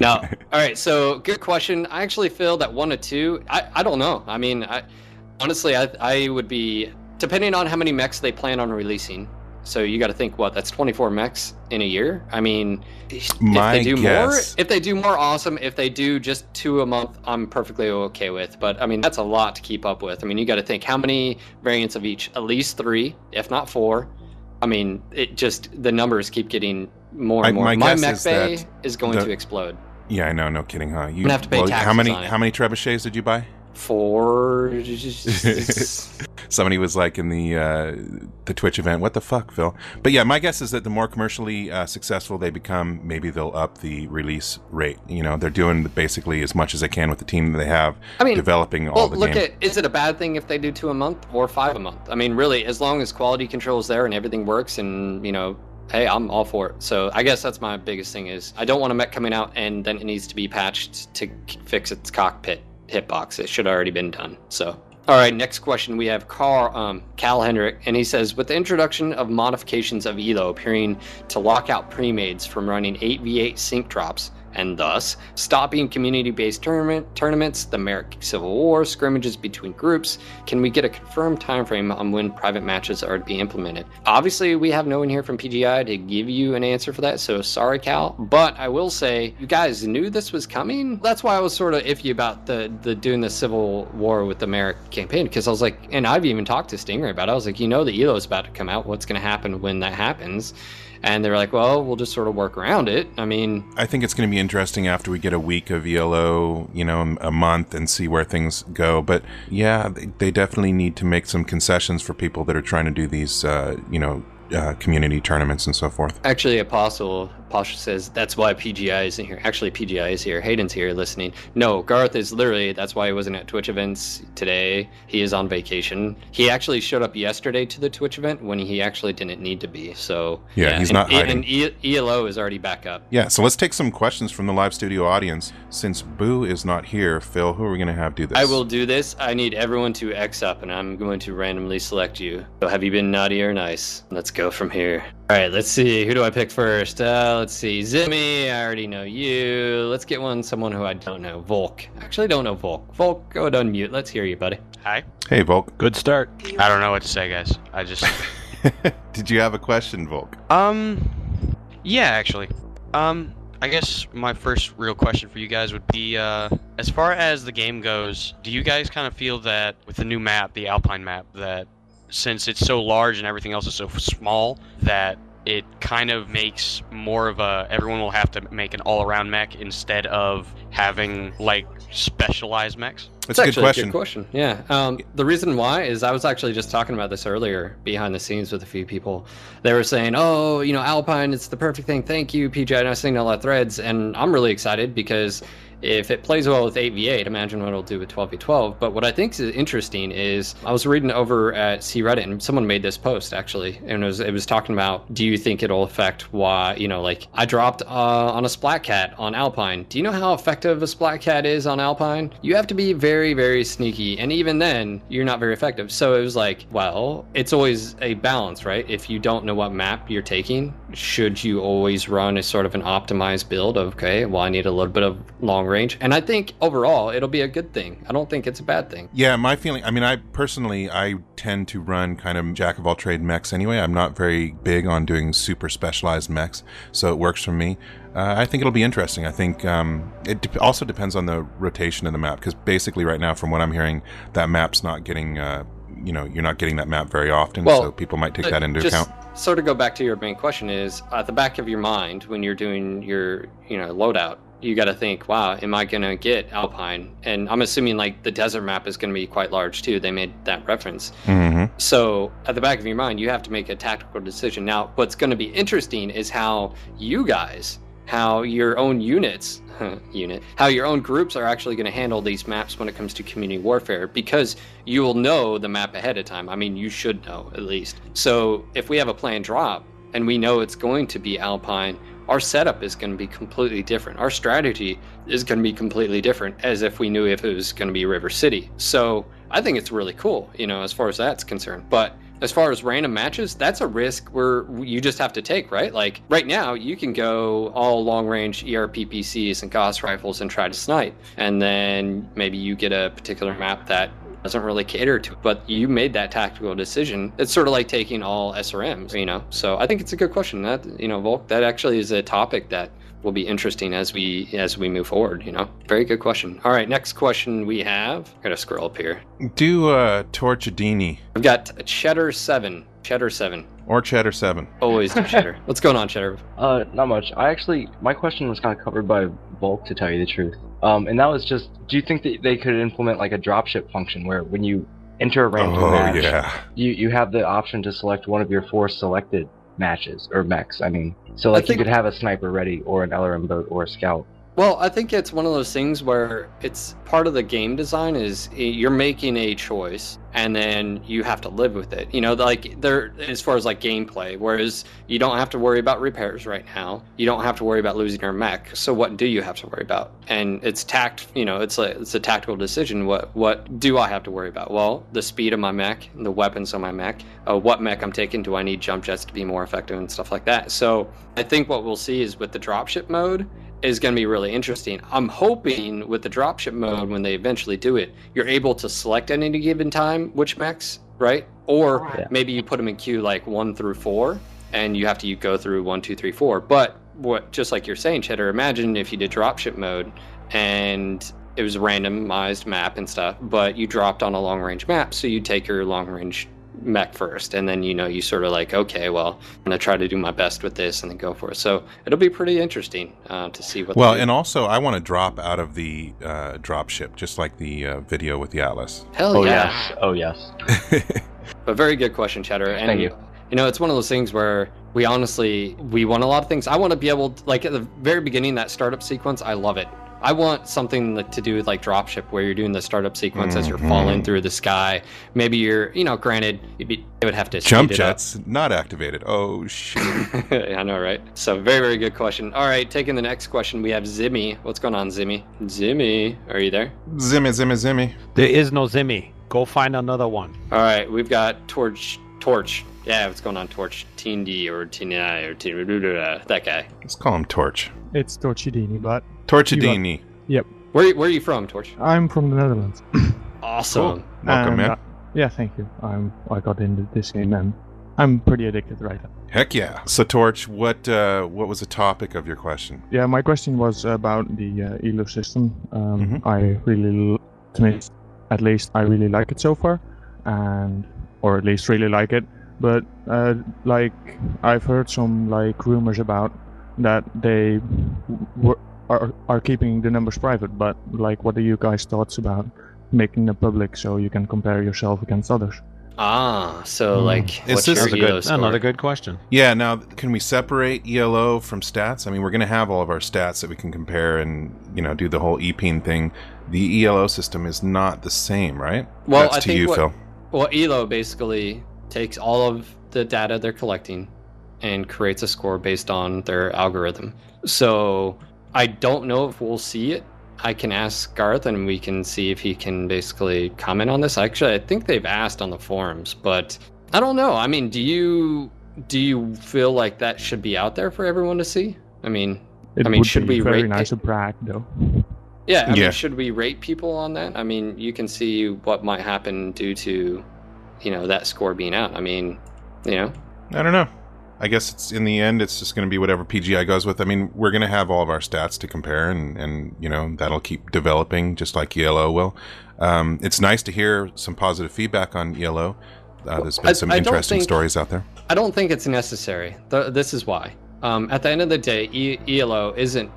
no, all right. So, good question. I actually feel that one to two. I, I don't know. I mean, I honestly, I, I would be depending on how many mechs they plan on releasing. So you got to think what that's 24 mechs in a year. I mean, if they do guess- more, if they do more, awesome. If they do just two a month, I'm perfectly okay with. But I mean, that's a lot to keep up with. I mean, you got to think how many variants of each? At least three, if not four. I mean, it just the numbers keep getting more and more. my My, mech is bay is going the- to explode. Yeah, I know. No kidding, huh? You gonna have to pay how taxes many on it. how many trebuchets did you buy? Four. Somebody was like in the uh, the Twitch event, "What the fuck, Phil?" But yeah, my guess is that the more commercially uh, successful they become, maybe they'll up the release rate. You know, they're doing basically as much as they can with the team that they have, I mean, developing all the look games. at is it a bad thing if they do two a month or five a month? I mean, really, as long as quality control is there and everything works, and you know, hey, I'm all for it. So I guess that's my biggest thing is I don't want a mech coming out and then it needs to be patched to fix its cockpit hitbox. It should have already been done. So. All right, next question. We have Carl, um, Cal Hendrick, and he says, with the introduction of modifications of ELO appearing to lock out pre-mades from running 8v8 sync drops, and thus stopping community-based tournament tournaments, the Marik Civil War, scrimmages between groups. Can we get a confirmed time frame on when private matches are to be implemented? Obviously, we have no one here from PGI to give you an answer for that, so sorry, Cal. But I will say, you guys knew this was coming. That's why I was sort of iffy about the the doing the Civil War with the Marik campaign because I was like, and I've even talked to Stingray about it. I was like, you know, the Elo is about to come out. What's going to happen when that happens? And they're like, well, we'll just sort of work around it. I mean, I think it's going to be interesting after we get a week of ELO, you know, a month and see where things go. But yeah, they, they definitely need to make some concessions for people that are trying to do these, uh, you know, uh, community tournaments and so forth. Actually, Apostle Apostle says that's why PGI isn't here. Actually, PGI is here. Hayden's here listening. No, Garth is literally that's why he wasn't at Twitch events today. He is on vacation. He actually showed up yesterday to the Twitch event when he actually didn't need to be. So Yeah, he's and, not hiding. And E- ELO is already back up. Yeah, so let's take some questions from the live studio audience. Since Boo is not here, Phil, who are we going to have do this? I will do this. I need everyone to X up, and I'm going to randomly select you. So have you been naughty or nice? Let's go from here. All right, let's see. Who do I pick first? Uh, let's see. Zimmy, I already know you. Let's get one, someone who I don't know. Volk. Actually, don't know Volk. Volk, go ahead unmute. Let's hear you, buddy. Hi. Hey, Volk. Good start. I don't know what to say, guys. I just Did you have a question, Volk? um yeah, actually. Um I guess my first real question for you guys would be uh as far as the game goes, do you guys kind of feel that with the new map, the Alpine map, that since it's so large and everything else is so small that it kind of makes more of a everyone will have to make an all-around mech instead of having like specialized mechs? It's a good actually question. A good question. Yeah. Um, the reason why is I was actually just talking about this earlier behind the scenes with a few people. They were saying, "Oh, you know, Alpine, it's the perfect thing. Thank you, PJ." And I was seeing all that threads, and I'm really excited because if it plays well with 8v8, imagine what it'll do with 12v12. But what I think is interesting is I was reading over at C Reddit, and someone made this post actually, and it was it was talking about, do you think it'll affect why you know, like I dropped uh, on a Splat Cat on Alpine. Do you know how effective a Splat Cat is on Alpine? You have to be very very sneaky, and even then, you're not very effective. So it was like, well, it's always a balance, right? If you don't know what map you're taking, should you always run a sort of an optimized build of okay, well, I need a little bit of long range, and I think overall it'll be a good thing. I don't think it's a bad thing. Yeah, my feeling. I mean, I personally, I tend to run kind of jack of all trade mechs anyway. I'm not very big on doing super specialized mechs, so it works for me. Uh, I think it'll be interesting. I think um, it de- also depends on the rotation of the map because basically, right now, from what I'm hearing, that map's not getting. Uh, you know, you're not getting that map very often, Well, so people might take But that into just account. Sort of go back to your main question is at the back of your mind when you're doing your you know loadout, you got to think, wow, am I gonna get Alpine? And I'm assuming like the desert map is gonna be quite large too. They made that reference. hmm So at the back of your mind, you have to make a tactical decision. Now, what's going to be interesting is how you guys, how your own units, unit, how your own groups are actually going to handle these maps when it comes to community warfare, because you will know the map ahead of time. I mean, you should know at least. So if we have a planned drop and we know it's going to be Alpine, our setup is going to be completely different. Our strategy is going to be completely different as if we knew if it was going to be River City. So I think it's really cool, you know, as far as that's concerned. But as far as random matches, that's a risk where you just have to take, right? Like right now, you can go all long range ERPPCs and Gauss rifles and try to snipe. And then maybe you get a particular map that doesn't really cater to it, but you made that tactical decision. It's sort of like taking all SRMs, you know? So I think it's a good question. That, you know, Volk, that actually is a topic that will be interesting as we as we move forward, you know? Very good question. All right, next question we have. I gotta scroll up here. Do uh, Torchadini We've got Cheddar 7. Cheddar 7. or Cheddar Seven. Always do Cheddar. What's going on, Cheddar? Uh, not much. I actually, my question was kind of covered by Volk to tell you the truth. Um, and that was just, do you think that they could implement like a dropship function where when you enter a random Oh match, yeah. you you have the option to select one of your four selected matches or mechs? I mean, so like think- you could have a sniper ready, or an LRM boat, or a scout. Well, I think it's one of those things where it's part of the game design is you're making a choice and then you have to live with it. You know, like there as far as like gameplay, whereas you don't have to worry about repairs right now. You don't have to worry about losing your mech. So what do you have to worry about? And it's tact, you know, it's a it's a tactical decision. What what do I have to worry about? Well, the speed of my mech, the weapons on my mech, uh, what mech I'm taking. Do I need jump jets to be more effective and stuff like that? So I think what we'll see is with the dropship mode is going to be really interesting. I'm hoping with the dropship mode, when they eventually do it, you're able to select at any given time which mechs, right? Or Yeah. maybe you put them in queue like one through four, and you have to go through one, two, three, four. But what, just like you're saying, Cheddar, imagine if you did dropship mode and it was a randomized map and stuff, but you dropped on a long range map, so you take your long range mech first, and then you know you sort of like, okay, well, I'm gonna try to do my best with this, and then go for it. So it'll be pretty interesting uh, to see what. Well, and also I want to drop out of the uh, drop ship, just like the uh, video with the Atlas. hell Oh yeah. yes, oh yes. But very good question, Cheddar. And Thank you. You know, it's one of those things where we honestly we want a lot of things. I want to be able to, like at the very beginning that startup sequence. I love it. I want something like, to do with like dropship where you're doing the startup sequence as you're falling mm-hmm. through the sky. Maybe you're, you know, granted, you'd be, it would have to Jump speed it up. jets not activated. Oh shit! I know, right? So very, very good question. All right, taking the next question, we have Zimmy. What's going on, Zimmy? Zimmy, are you there? zimmy, zimmy, zimmy. There is no Zimmy. Go find another one. All right, we've got Torch Torch. Yeah, what's going on, Torch? Teen D or Teen I or Teen that guy. Let's call him Torch. It's Torchidini, but Torchidini. Yep. Where where are you from, Torch? I'm from the Netherlands. Awesome. Welcome, And, man. uh, yeah, thank you. I'm I got into this game and I'm pretty addicted right now. Heck yeah. So, Torch, what uh, what was the topic of your question? Yeah, my question was about the uh, ELO system. Um, Mhm. I really, to me, at least, I really like it so far, and or at least really like it. But uh, like, I've heard some like rumors about that they w- are are keeping the numbers private. But like, what are you guys' thoughts about making them public so you can compare yourself against others? Ah, so Hmm. like, Is what's this- your a ELO good, score? another good question. Yeah, now, can we separate ELO from stats? I mean, we're going to have all of our stats that we can compare and, you know, do the whole EPIN thing. The ELO system is not the same, right? Well, That's I to think you, what- Phil. Well, ELO basically takes all of the data they're collecting and creates a score based on their algorithm. So I don't know if we'll see it. I can ask Garth and we can see if he can basically comment on this. Actually, I think they've asked on the forums, but I don't know. I mean, do you do you feel like that should be out there for everyone to see? I mean, It I mean, would should be we very rate nice it? to brag though. Yeah, I Yeah. mean, should we rate people on that? I mean, you can see what might happen due to, you know, that score being out. I mean, you know, I don't know. I guess it's in the end, it's just going to be whatever PGI goes with. I mean, we're going to have all of our stats to compare, and and you know that'll keep developing just like ELO will. Um, it's nice to hear some positive feedback on ELO. Uh, there's been some I interesting think- stories out there. I don't think it's necessary. Th- this is why. Um, at the end of the day, e- ELO isn't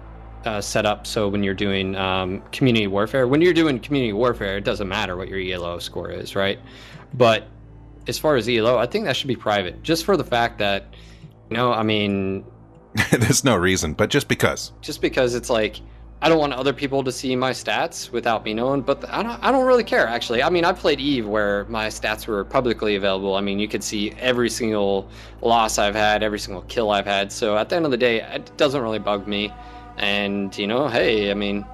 uh, set up so when you're doing um, community warfare, when you're doing community warfare, it doesn't matter what your ELO score is, right? But as far as ELO, I think that should be private, just for the fact that, know, I mean, there's no reason, but just because. just because it's like I don't want other people to see my stats without me knowing, but I don't I don't really care actually. I mean, I played Eve where my stats were publicly available. I mean, you could see every single loss I've had, every single kill I've had. So at the end of the day, it doesn't really bug me. And you know, hey, I mean,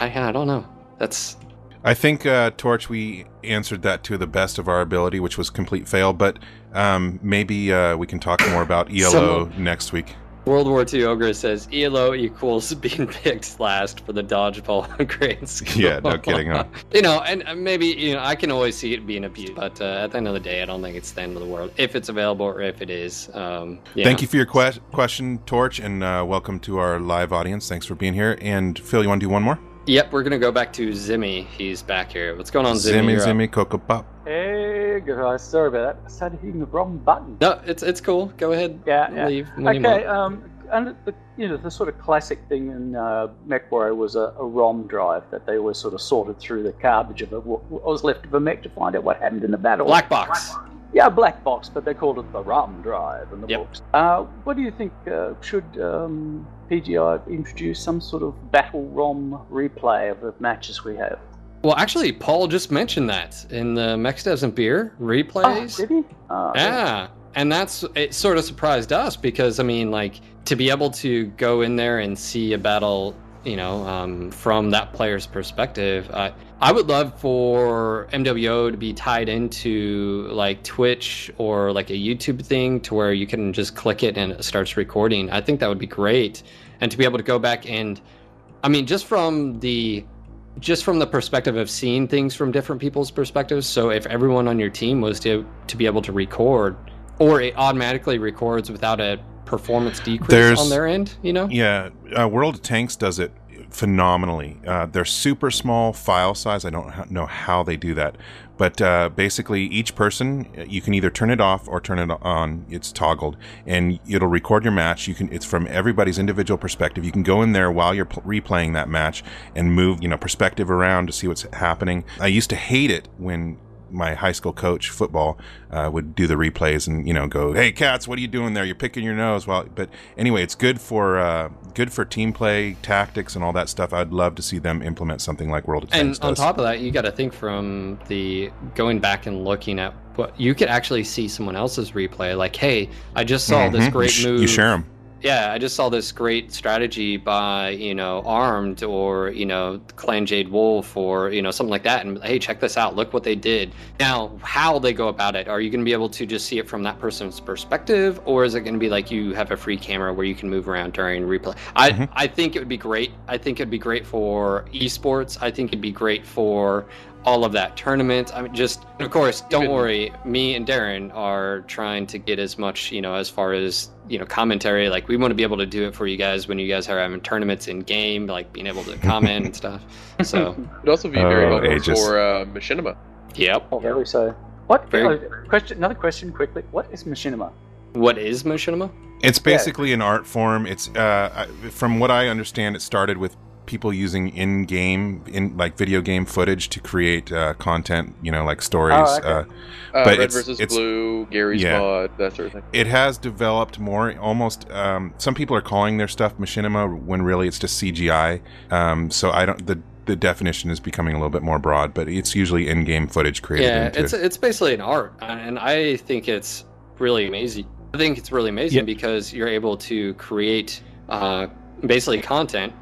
I, I don't know. That's I think uh, Torch, we answered that to the best of our ability, which was complete fail. But um, maybe uh, we can talk more about ELO Some- next week. World War II Ogre says ELO equals being picked last for the dodgeball grade school. Yeah, no kidding, huh? you know, and uh, maybe you know, I can always see it being abused, but uh, at the end of the day, I don't think it's the end of the world if it's available or if it is. Um, yeah. Thank you for your que- question, Torch, and uh, welcome to our live audience. Thanks for being here. And Phil, you want to do one more? Yep, we're gonna go back to Zimmy. He's back here. What's going on, Zimmy? Zimmy, Zimmy, Coco Pop. Hey guys, sorry about that. I started hitting the wrong button. No, it's it's cool. Go ahead. Yeah, yeah. Leave Okay, um, and the you know the sort of classic thing in uh, MechWarrior was a, a ROM drive that they always sort of sorted through the garbage of it. What what was left of a mech to find out what happened in the battle. Black box. Yeah, black box, but they called it the ROM drive in the Yep. books. Uh, what do you think? Uh, should um, PGI introduce some sort of battle ROM replay of the matches we have? Well, actually, Paul just mentioned that in the Mex Doesn't Beer replays. Oh, did he? Oh, Yeah. And that's it sort of surprised us because I mean like to be able to go in there and see a battle, you know, um, from that player's perspective, I I would love for MWO to be tied into like Twitch or like a YouTube thing to where you can just click it and it starts recording. I think that would be great. And to be able to go back and I mean just from the just from the perspective of seeing things from different people's perspectives. So if everyone on your team was to to be able to record, or it automatically records without a performance decrease There's- on their end, you know? Yeah, uh, World of Tanks does it phenomenally. Uh, they're super small file size. I don't know how they do that, but uh, basically each person you can either turn it off or turn it on. It's toggled, and it'll record your match. You can. It's from everybody's individual perspective. You can go in there while you're pl- replaying that match and move, you know, perspective around to see what's happening. I used to hate it when my high school coach football uh, would do the replays and you know go hey cats what are you doing there you're picking your nose well but anyway it's good for uh, good for team play tactics and all that stuff i'd love to see them implement something like world of Tanks. And on does. top of that, you got to think from the going back and looking at what you could actually see someone else's replay. Like, hey, I just saw this Mhm. great you, sh- move. you share them Yeah, I just saw this great strategy by, you know, Armed or, you know, Clan Jade Wolf or, you know, something like that. And hey, check this out. Look what they did. Now, how they go about it. Are you going to be able to just see it from that person's perspective? Or is it going to be like you have a free camera where you can move around during replay? I, mm-hmm. I think it would be great. I think it'd be great for esports. I think it'd be great for all of that tournament. I mean, just of course, don't Even- worry. Me and Darren are trying to get as much, you know, as far as you know, commentary. Like we want to be able to do it for you guys when you guys are having tournaments in game, like being able to comment and stuff. So, It'd also be very Oh, helpful Aegis. for uh, Machinima. yep. Oh, very so. What? Very- oh, question. Another question, quickly. What is machinima? What is Machinima? It's basically an art form. It's uh, from what I understand, it started with people using in-game, in like video game footage to create uh, content. You know, like stories. Oh, okay. uh, Uh, But Red it's- versus it's- Blue, Gary's yeah. mod, that sort of thing. it has developed more almost um, some people are calling their stuff machinima when really it's just cgi um, so i don't the the definition is becoming a little bit more broad but it's usually in-game footage created Yeah, into it's it's basically an art, and I think it's really amazing. I think it's really amazing Yeah. because you're able to create uh, basically content,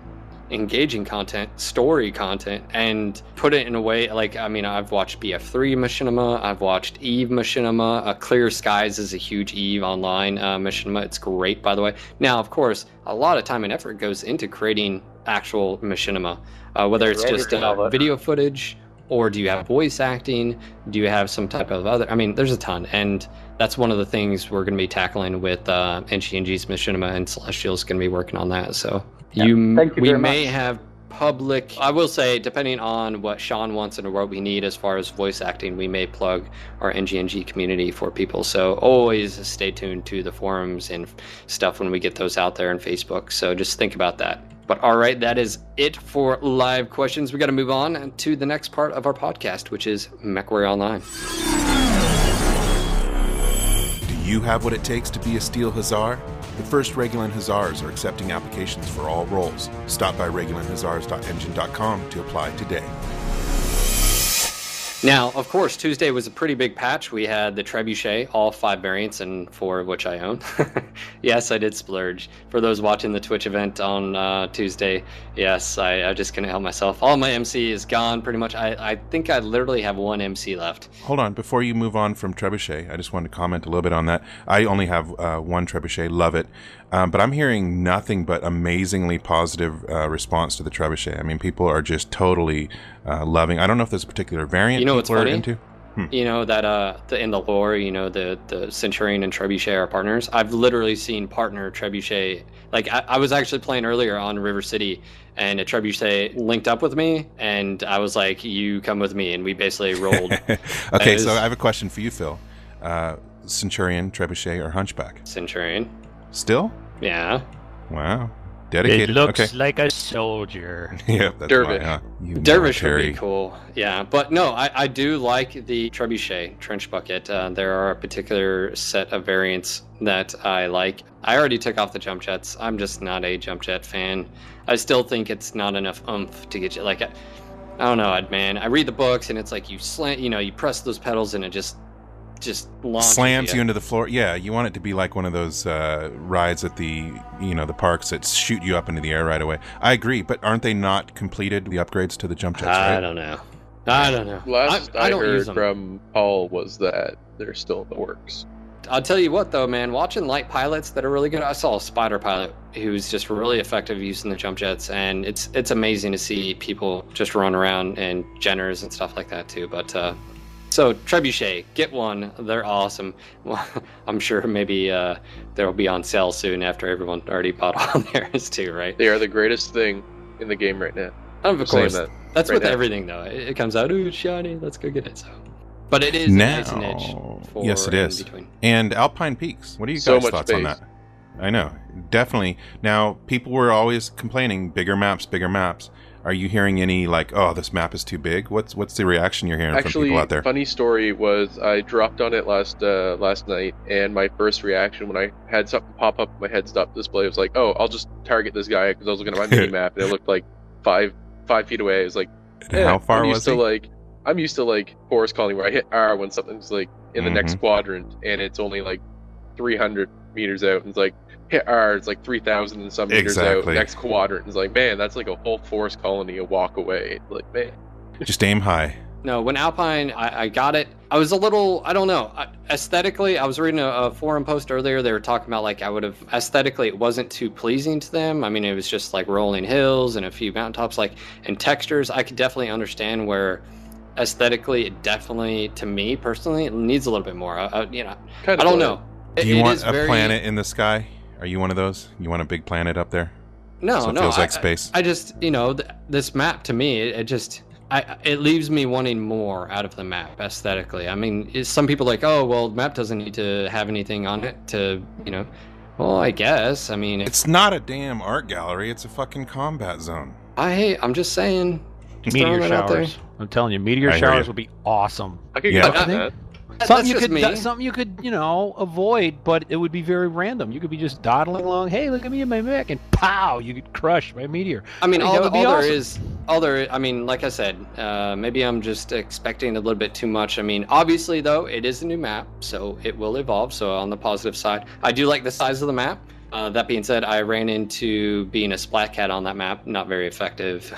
engaging content, story content, and put it in a way like I mean I've watched BF3 Machinima, I've watched Eve Machinima, uh, Clear Skies is a huge Eve online uh, Machinima. It's great by the way. Now of course a lot of time and effort goes into creating actual Machinima, uh, whether it's just uh, video footage or do you have voice acting do you have some type of other i mean there's a ton and that's one of the things we're going to be tackling with uh ng's machinima and celestial's going to be working on that so Yeah, you, thank you we very may much. have public i will say depending on what sean wants and what we need as far as voice acting we may plug our ngng community for people so always stay tuned to the forums and stuff when we get those out there on facebook so just think about that but all right, that is it for live questions. We got to move on to the next part of our podcast, which is MechWarrior Online. do you have what it takes to be a steel hussar the first Regulan Hussars are accepting applications for all roles. Stop by regulanhussars.enjin.com to apply today. Now, of course, Tuesday was a pretty big patch. We had the Trebuchet, all five variants, and four of which I own. yes, I did splurge. For those watching the Twitch event on uh, Tuesday, yes, I, I just couldn't help myself. All my MC is gone, pretty much. I, I think I literally have one MC left. Hold on, before you move on from Trebuchet, I just wanted to comment a little bit on that. I only have uh, one Trebuchet, love it, um, but I'm hearing nothing but amazingly positive uh, response to the Trebuchet. I mean, people are just totally uh, loving. I don't know if there's a particular variant You know what's people are funny? into. You know that uh, the, in the lore, you know the the Centurion and Trebuchet are partners. I've literally seen partner Trebuchet. Like I, I was actually playing earlier on River City, and a Trebuchet linked up with me, and I was like, "You come with me," and we basically rolled okay, As- so I have a question for you, Phil. Uh, Centurion, Trebuchet, or Hunchback? Centurion. Still? Yeah, Wow. Dedicated. It looks okay. like a soldier. yeah, that's Dervish. why, huh? You Dervish would be cool. Yeah, but no, I, I do like the Trebuchet trench bucket. Uh, there are a particular set of variants that I like. I already took off the jump jets. I'm just not a jump jet fan. I still think it's not enough oomph to get you like. I, I don't know, man. I read the books and it's like you slant, you know, you press those pedals and it just, just launches slams you into the floor. Yeah, you want it to be like one of those uh, rides at the you know the parks that shoot you up into the air right away. I agree, but aren't they not completed the upgrades to the jump jets? I right? don't know. I don't know. Last I, I, don't heard from Paul was that they're still in the works. I'll tell you what, though, man. Watching light pilots that are really good. I saw a spider pilot who's just really effective using the jump jets, and it's it's amazing to see people just run around and Jenners and stuff like that too. But uh, so Trebuchet, get one. They're awesome. Well, I'm sure maybe uh, they'll be on sale soon after everyone already bought on theirs too, right? They are the greatest thing in the game right now. Of I'm saying course, that that's right with now. everything though. It, it comes out, ooh, shiny. Let's go get it. So, but it is Now, nice and for yes, it is. between. And Alpine Peaks. What are you So guys' much thoughts on space. that? I know, definitely. Now, people were always complaining, bigger maps, bigger maps. Are you hearing any like, oh, this map is too big? What's what's the reaction you're hearing from people out there? funny story was I dropped on it last uh, last night, and my first reaction when I had something pop up my heads-up display was like, "Oh, I'll just target this guy" because I was looking at my mini map and it looked like five five feet away. I was like, And How far I'm was used to he? like I'm used to like Forest Colony where I hit R when something's like in the next Mhm. quadrant and it's only like 300 meters out, and it's like hit R, it's like three thousand and some meters out. Next quadrant is like, man, that's like a whole forest colony a walk away. Like, man, Just aim high. No, when Alpine, I, I got it. I was a little, I don't know, I- aesthetically. I was reading a, a forum post earlier. They were talking about like I would have aesthetically, it wasn't too pleasing to them. I mean, it was just like rolling hills and a few mountaintops, like and textures. I could definitely understand where aesthetically, it definitely, to me personally, it needs a little bit more. I, I, you know, kind I don't know. Do you it want is a very- planet in the sky? Are you one of those? You want a big planet up there? No, So it no. feels I- like space. I, I just, you know, th- this map to me, it, it just, I, it leaves me wanting more out of the map aesthetically. I mean, some people like, oh, well, the map doesn't need to have anything on it to, you know. Well, I guess. I mean, It's not a damn art gallery. It's a fucking combat zone. I hate. I'm just saying. just Meteor throwing out there. showers. I'm telling you, meteor I showers you. would be awesome. I could Yeah. get But, behind that. Something you could, me. something you could, you know, avoid, but it would be very random. You could be just dawdling along. Hey, look at me in my mech, and pow, you get crushed by a meteor. I mean, I all, that the, all awesome. there is, all there. I mean, like I said, uh, maybe I'm just expecting a little bit too much. I mean, obviously though, it is a new map, so it will evolve. So on the positive side, I do like the size of the map. Uh, that being said, I ran into being a splat cat on that map, not very effective.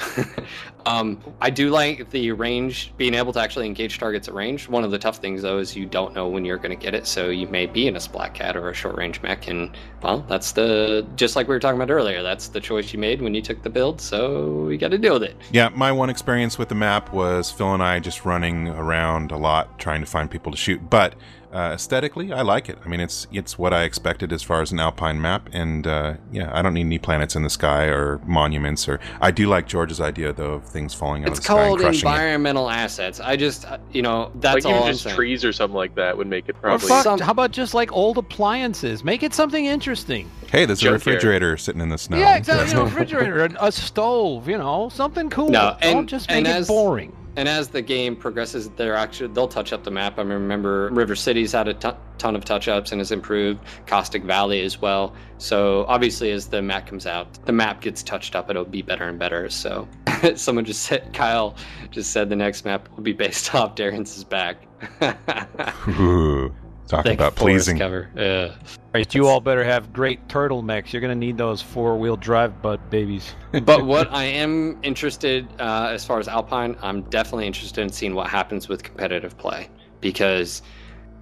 um, I do like the range, being able to actually engage targets at range. One of the tough things though is you don't know when you're going to get it, so you may be in a splat cat or a short range mech, and well, that's the just like we were talking about earlier. That's the choice you made when you took the build, so you got to deal with it. Yeah, my one experience with the map was Phil and I just running around a lot trying to find people to shoot. But uh, aesthetically, I like it. I mean, it's it's what I expected as far as an alpine map, and uh, yeah, I don't need any planets in the sky or monuments. Or I do like George's idea though of things falling out It's of the sky and called it. environmental assets. I just, uh, you know, Like that's all even I'm just saying. trees or something like that would make it Or probably. fuck, Some- how about just like old appliances? Make it something interesting. Hey, there's a Junkyard. refrigerator sitting in the snow. yeah, exactly. You know, refrigerator, a, a stove, you know, something cool. No, Don't and- just make and it as- boring. And as the game progresses, they're actually they'll touch up the map. I remember River City's had a ton ton of touch ups and has improved. Caustic Valley as well. So obviously, as the map comes out, the map gets touched up. It'll be better and better. So someone just said, Kyle just said the next map will be based off Darren's back. Ooh, talk Thick about pleasing. cover. Yeah. Right, you all better have great turtle mechs. You're gonna need those four wheel drive butt babies. but what I am interested, uh, as far as Alpine, I'm definitely interested in seeing what happens with competitive play because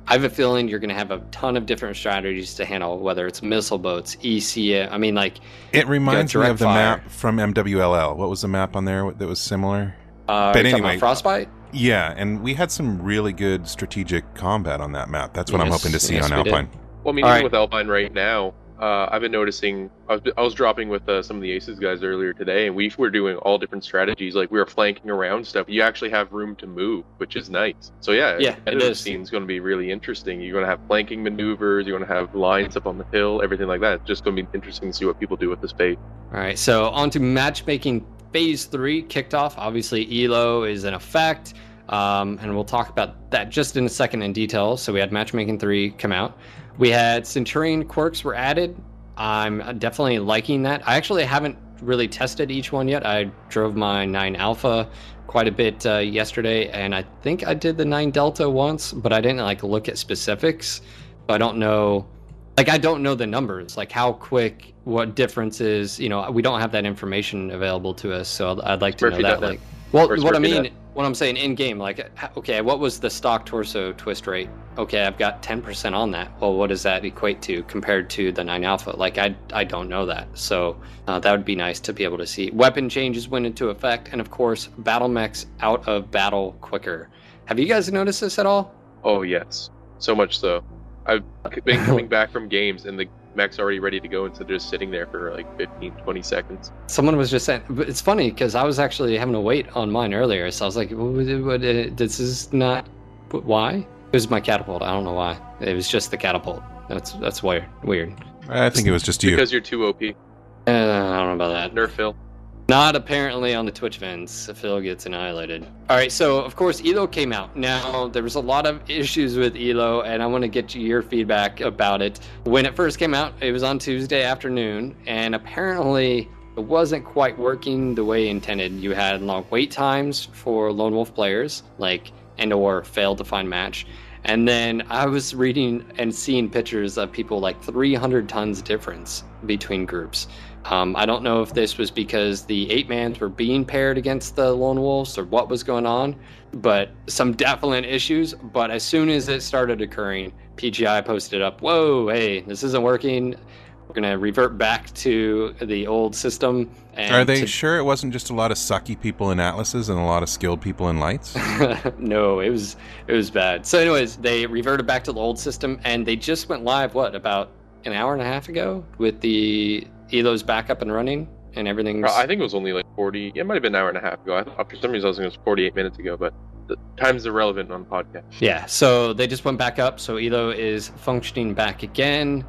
I have a feeling you're going to have a ton of different strategies to handle, whether it's missile boats, EC. I mean, like It reminds me of the fire. map from MWLL. What was the map on there that was similar? uh, But you're talking about anyway- Frostbite. Yeah, and we had some really good strategic combat on that map. That's what I'm hoping to see yes, on we did. Alpine. Well, I mean, All even right. with Alpine right now, uh, I've been noticing. I was, I was dropping with uh, some of the Aces guys earlier today, and we were doing all different strategies. Like we were flanking around stuff. You actually have room to move, which is nice. So yeah, Yeah, it the is. going to be really interesting. You're going to have flanking maneuvers. You're going to have lines up on the hill, everything like that. It's just going to be interesting to see what people do with the space. All right, so on to matchmaking phase three kicked off. Obviously, ELO is in effect, um, and we'll talk about that just in a second in detail. So we had matchmaking three come out. We had Centurion quirks were added. I'm definitely liking that. I actually haven't really tested each one yet. I drove my 9 Alpha quite a bit uh, yesterday, and I think I did the 9 Delta once, but I didn't like look at specifics. I don't know like I don't know the numbers, like how quick, what differences. You know, we don't have that information available to us, so I'd, I'd like to know that. Like, well, what I Smurfy.net. mean, what I'm saying in game, like, okay, what was the stock torso twist rate? Okay, I've got 10% on that. Well, what does that equate to compared to the 9 alpha? Like, I, I don't know that. So uh, that would be nice to be able to see. Weapon changes went into effect, and of course, battle mechs out of battle quicker. Have you guys noticed this at all? Oh yes, so much so. I've been coming back from games, and the mech's already ready to go instead of just sitting there for like 15, 20 seconds. Someone was just saying, but it's funny because I was actually having to wait on mine earlier, so I was like, what, what, what, uh, "This is not but why." It was my catapult. I don't know why. It was just the catapult. That's that's weird. Weird. I think it was just you. Because you're too OP. Uh, I don't know about that. Nerf Phil. Not apparently on the Twitch events. Phil gets annihilated. All right, so of course Elo came out. Now there was a lot of issues with Elo, and I want to get your feedback about it. When it first came out, it was on Tuesday afternoon, and apparently it wasn't quite working the way intended. You had long wait times for lone wolf players, like and or failed to find match. And then I was reading and seeing pictures of people like 300 tons difference between groups. Um, I don't know if this was because the eight mans were being paired against the lone wolves or what was going on, but some definite issues. But as soon as it started occurring, PGI posted up, "Whoa, hey, this isn't working. We're gonna revert back to the old system." And Are they to- sure it wasn't just a lot of sucky people in atlases and a lot of skilled people in lights? no, it was it was bad. So, anyways, they reverted back to the old system, and they just went live. What about an hour and a half ago with the Elo's back up and running and everything's. I think it was only like 40. It might have been an hour and a half ago. I thought, for some reason, I was thinking it was 48 minutes ago, but the time's irrelevant on podcast. Yeah, so they just went back up. So Elo is functioning back again.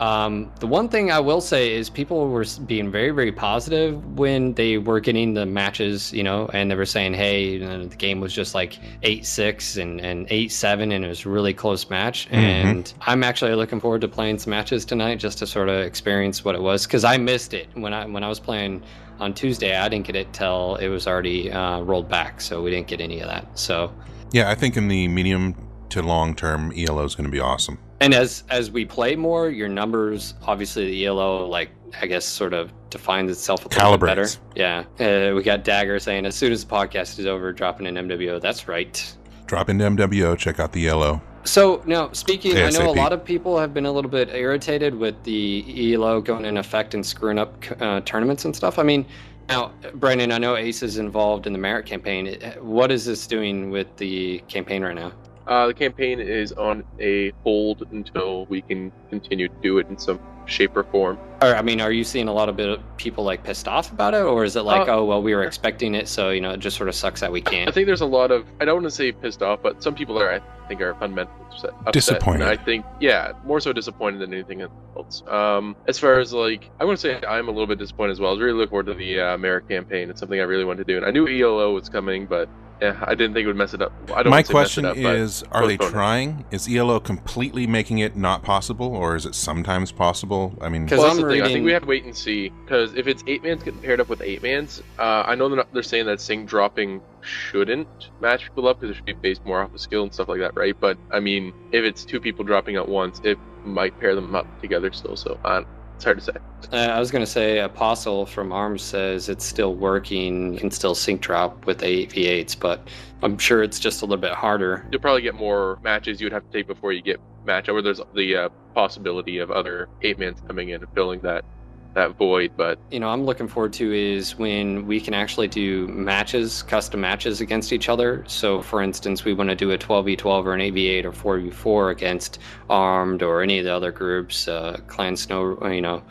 Um, the one thing I will say is people were being very, very positive when they were getting the matches, you know, and they were saying, hey, you know, the game was just like 8 6 and, and 8 7, and it was a really close match. And I'm actually looking forward to playing some matches tonight just to sort of experience what it was because I missed it when I when I was playing on Tuesday. I didn't get it till it was already uh, rolled back, so we didn't get any of that. So Yeah, I think in the medium to long term, ELO is going to be awesome. And as as we play more, your numbers, obviously the ELO, like I guess, sort of defines itself a little bit better. Yeah, uh, we got Dagger saying as soon as the podcast is over, dropping an MWO. That's right. Drop into MWO, check out the ELO. So now, speaking, I know a lot of people have been a little bit irritated with the ELO going in effect and screwing up uh, tournaments and stuff. I mean, now, Brandon, I know Ace is involved in the Marik campaign. What is this doing with the campaign right now? Uh, the campaign is on a hold until we can continue to do it in some shape or form. Or I mean, are you seeing a lot of bit of people like pissed off about it, or is it like, Uh, oh well, we were expecting it, so you know, it just sort of sucks that we can't. I think there's a lot of I don't want to say pissed off, but some people are I think are fundamentally upset. upset. Disappointed. And I think yeah, more so disappointed than anything else. Um, as far as like I want to say I'm a little bit disappointed as well. I was really looking forward to the uh, Marik campaign. It's something I really wanted to do, and I knew ELO was coming, but yeah, I didn't think it would mess it up. I don't My wanna mess it question up, but is Are they postpone trying? Is ELO completely making it not possible, or is it sometimes possible? I mean, 'Cause Well, I'm that's the thing. I think we have to wait and see because if it's eight mans getting paired up with eight mans, uh, I know they're not, they're saying that Sync dropping shouldn't match people up because it should be based more off of skill and stuff like that, right? But I mean, if it's two people dropping at once, it might pair them up together still. So uh, it's hard to say. Uh, I was gonna say, Apostle from Arms says it's still working, you can still sync drop with eight v8s, but I'm sure it's just a little bit harder. You'll probably get more matches you would have to take before you get match, or there's the uh, possibility of other eight mans coming in and filling that that void. But you know I'm looking forward to is when we can actually do matches, custom matches against each other. So, for instance, we want to do a 12v12 or an 8v8 or 4v4 against Armed or any of the other groups, uh, Clan Snow, you know,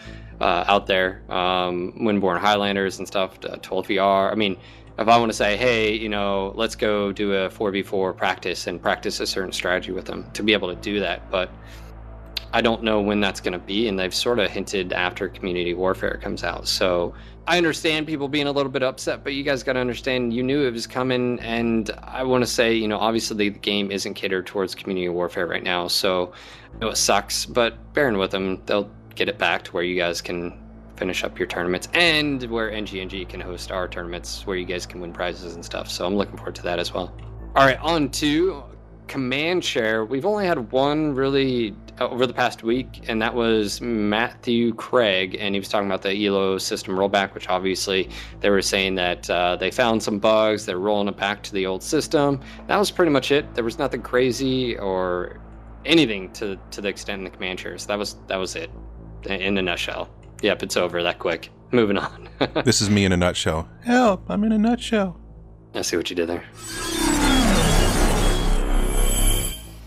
uh, out there, um, Windborn Highlanders and stuff, uh, 12VR. I mean, if I want to say, hey, you know, let's go do a 4v4 practice and practice a certain strategy with them to be able to do that, but I don't know when that's going to be, and they've sort of hinted after Community Warfare comes out. So I understand people being a little bit upset, but you guys got to understand you knew it was coming, and I want to say, you know, obviously the game isn't catered towards Community Warfare right now, so know it sucks, but bearing with them, they'll get it back to where you guys can finish up your tournaments and where NGNG can host our tournaments where you guys can win prizes and stuff. So I'm looking forward to that as well. All right, on to Command Chair. We've only had one really uh, over the past week, and that was Matthew Craig, and he was talking about the ELO system rollback, which obviously they were saying that uh, they found some bugs. They're rolling it back to the old system. That was pretty much it. There was nothing crazy or anything to to the extent in the Command Chairs. That was that was it in a nutshell. Yep, it's over that quick. Moving on. this is me in a nutshell. Help! I'm in a nutshell. I see what you did there.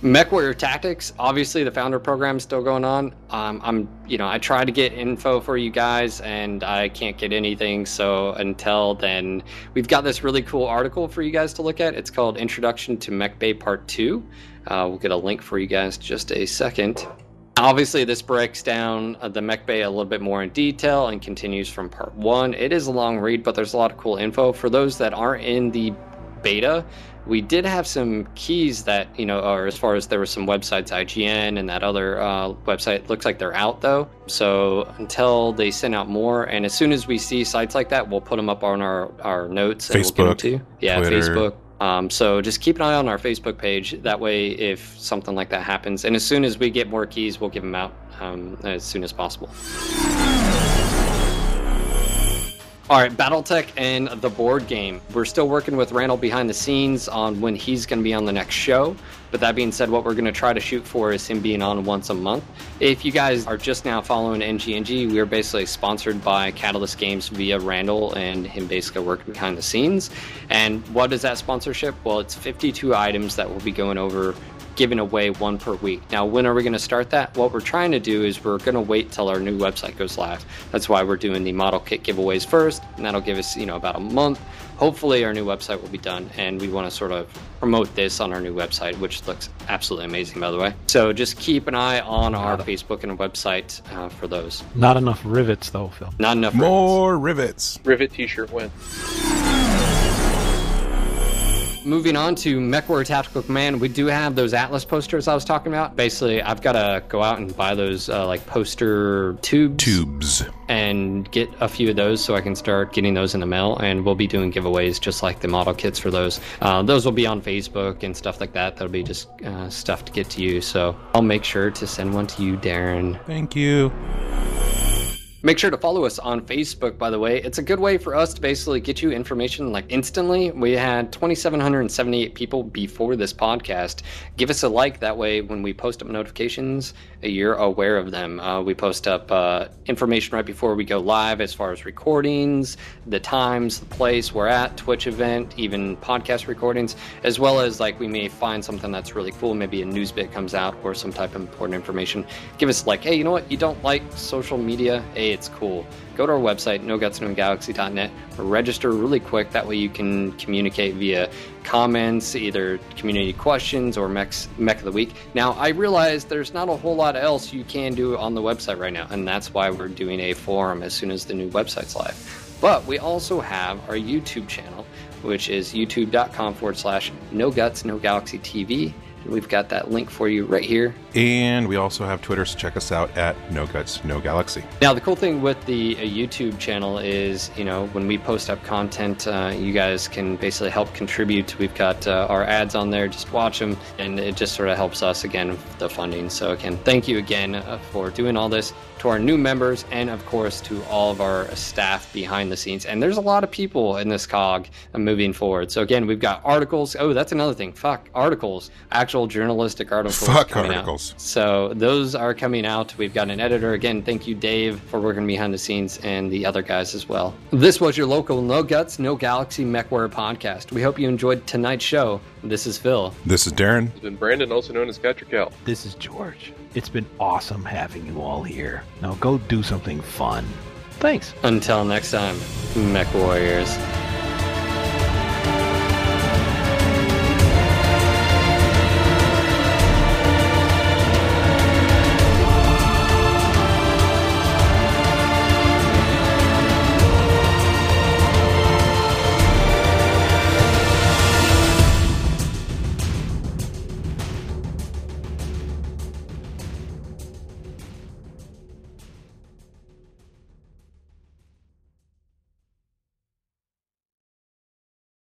Mech Warrior Tactics, obviously the founder program is still going on. Um, I'm, you know, I try to get info for you guys and I can't get anything. So until then, we've got this really cool article for you guys to look at. It's called Introduction to Mech Bay Part 2. Uh, we'll get a link for you guys just a second. Obviously, this breaks down uh, the mech bay a little bit more in detail and continues from part one. It is a long read, but there's a lot of cool info. For those that aren't in the beta, we did have some keys that, you know, or as far as there were some websites, IGN and that other uh, website, looks like they're out though. So until they send out more, and as soon as we see sites like that, we'll put them up on our, our notes and we'll Facebook, give them to. Yeah, Twitter. Facebook, Um, so just keep an eye on our Facebook page. That way, if something like that happens, and as soon as we get more keys, we'll give them out um, as soon as possible. All right, BattleTech and the board game. We're still working with Randall behind the scenes on when he's going to be on the next show. But that being said, what we're going to try to shoot for is him being on once a month. If you guys are just now following NGNG, we are basically sponsored by Catalyst Games via Randall and him basically working behind the scenes. And what is that sponsorship? Well, it's 52 items that we'll be going over giving away one per week. Now, when are we going to start that? What we're trying to do is we're going to wait till our new website goes live. That's why we're doing the model kit giveaways first, and that'll give us, you know, about a month. Hopefully, our new website will be done, and we want to sort of promote this on our new website, which looks absolutely amazing, by the way. So just keep an eye on our Facebook and website uh, for those. Not enough rivets, though, Phil. Not enough. More rivets. Rivet T-shirt win. Moving on to MechWarrior Tactical Command, we do have those Atlas posters I was talking about. Basically, I've got to go out and buy those uh, like poster tubes. Tubes. And get a few of those so I can start getting those in the mail. And we'll be doing giveaways just like the model kits for those. Uh, those will be on Facebook and stuff like that. That'll be just uh, stuff to get to you. So I'll make sure to send one to you, Darren. Thank you. Make sure to follow us on Facebook, by the way. It's a good way for us to basically get you information like instantly. We had 2,778 people before this podcast. Give us a like. That way, when we post up notifications, you're aware of them. Uh, we post up uh, information right before we go live as far as recordings, the times, the place we're at, Twitch event, even podcast recordings, as well as like we may find something that's really cool. Maybe a news bit comes out or some type of important information. Give us like, hey, you know what? You don't like social media? Hey, it's cool. Go to our website, nogutsnogalaxy.net, register really quick. That way you can communicate via comments, either community questions or mech of the week. Now, I realize there's not a whole lot else you can do on the website right now, and that's why we're doing a forum as soon as the new website's live. But we also have our YouTube channel, which is youtube.com forward slash no guts, no galaxy TV. We've got that link for you right here. And we also have Twitter, so check us out at No Guts, No Galaxy. Now, the cool thing with the uh, YouTube channel is, you know, when we post up content, uh, you guys can basically help contribute. We've got uh, our ads on there, just watch them, and it just sort of helps us again with the funding. So, again, thank you again uh, for doing all this to our new members, and of course to all of our staff behind the scenes. And there's a lot of people in this cog moving forward. So, again, we've got articles. Oh, that's another thing. Fuck, articles. Actual journalistic articles. Fuck coming out. articles. So those are coming out. We've got an editor. Again, thank you, Dave, for working behind the scenes and the other guys as well. This was your local No Guts, No Galaxy MechWarrior podcast. We hope you enjoyed tonight's show. This is Phil. This is Darren. It's been Brandon, also known as Catrical. This is George. It's been awesome having you all here. Now go do something fun. Thanks. Until next time, Mech Warriors.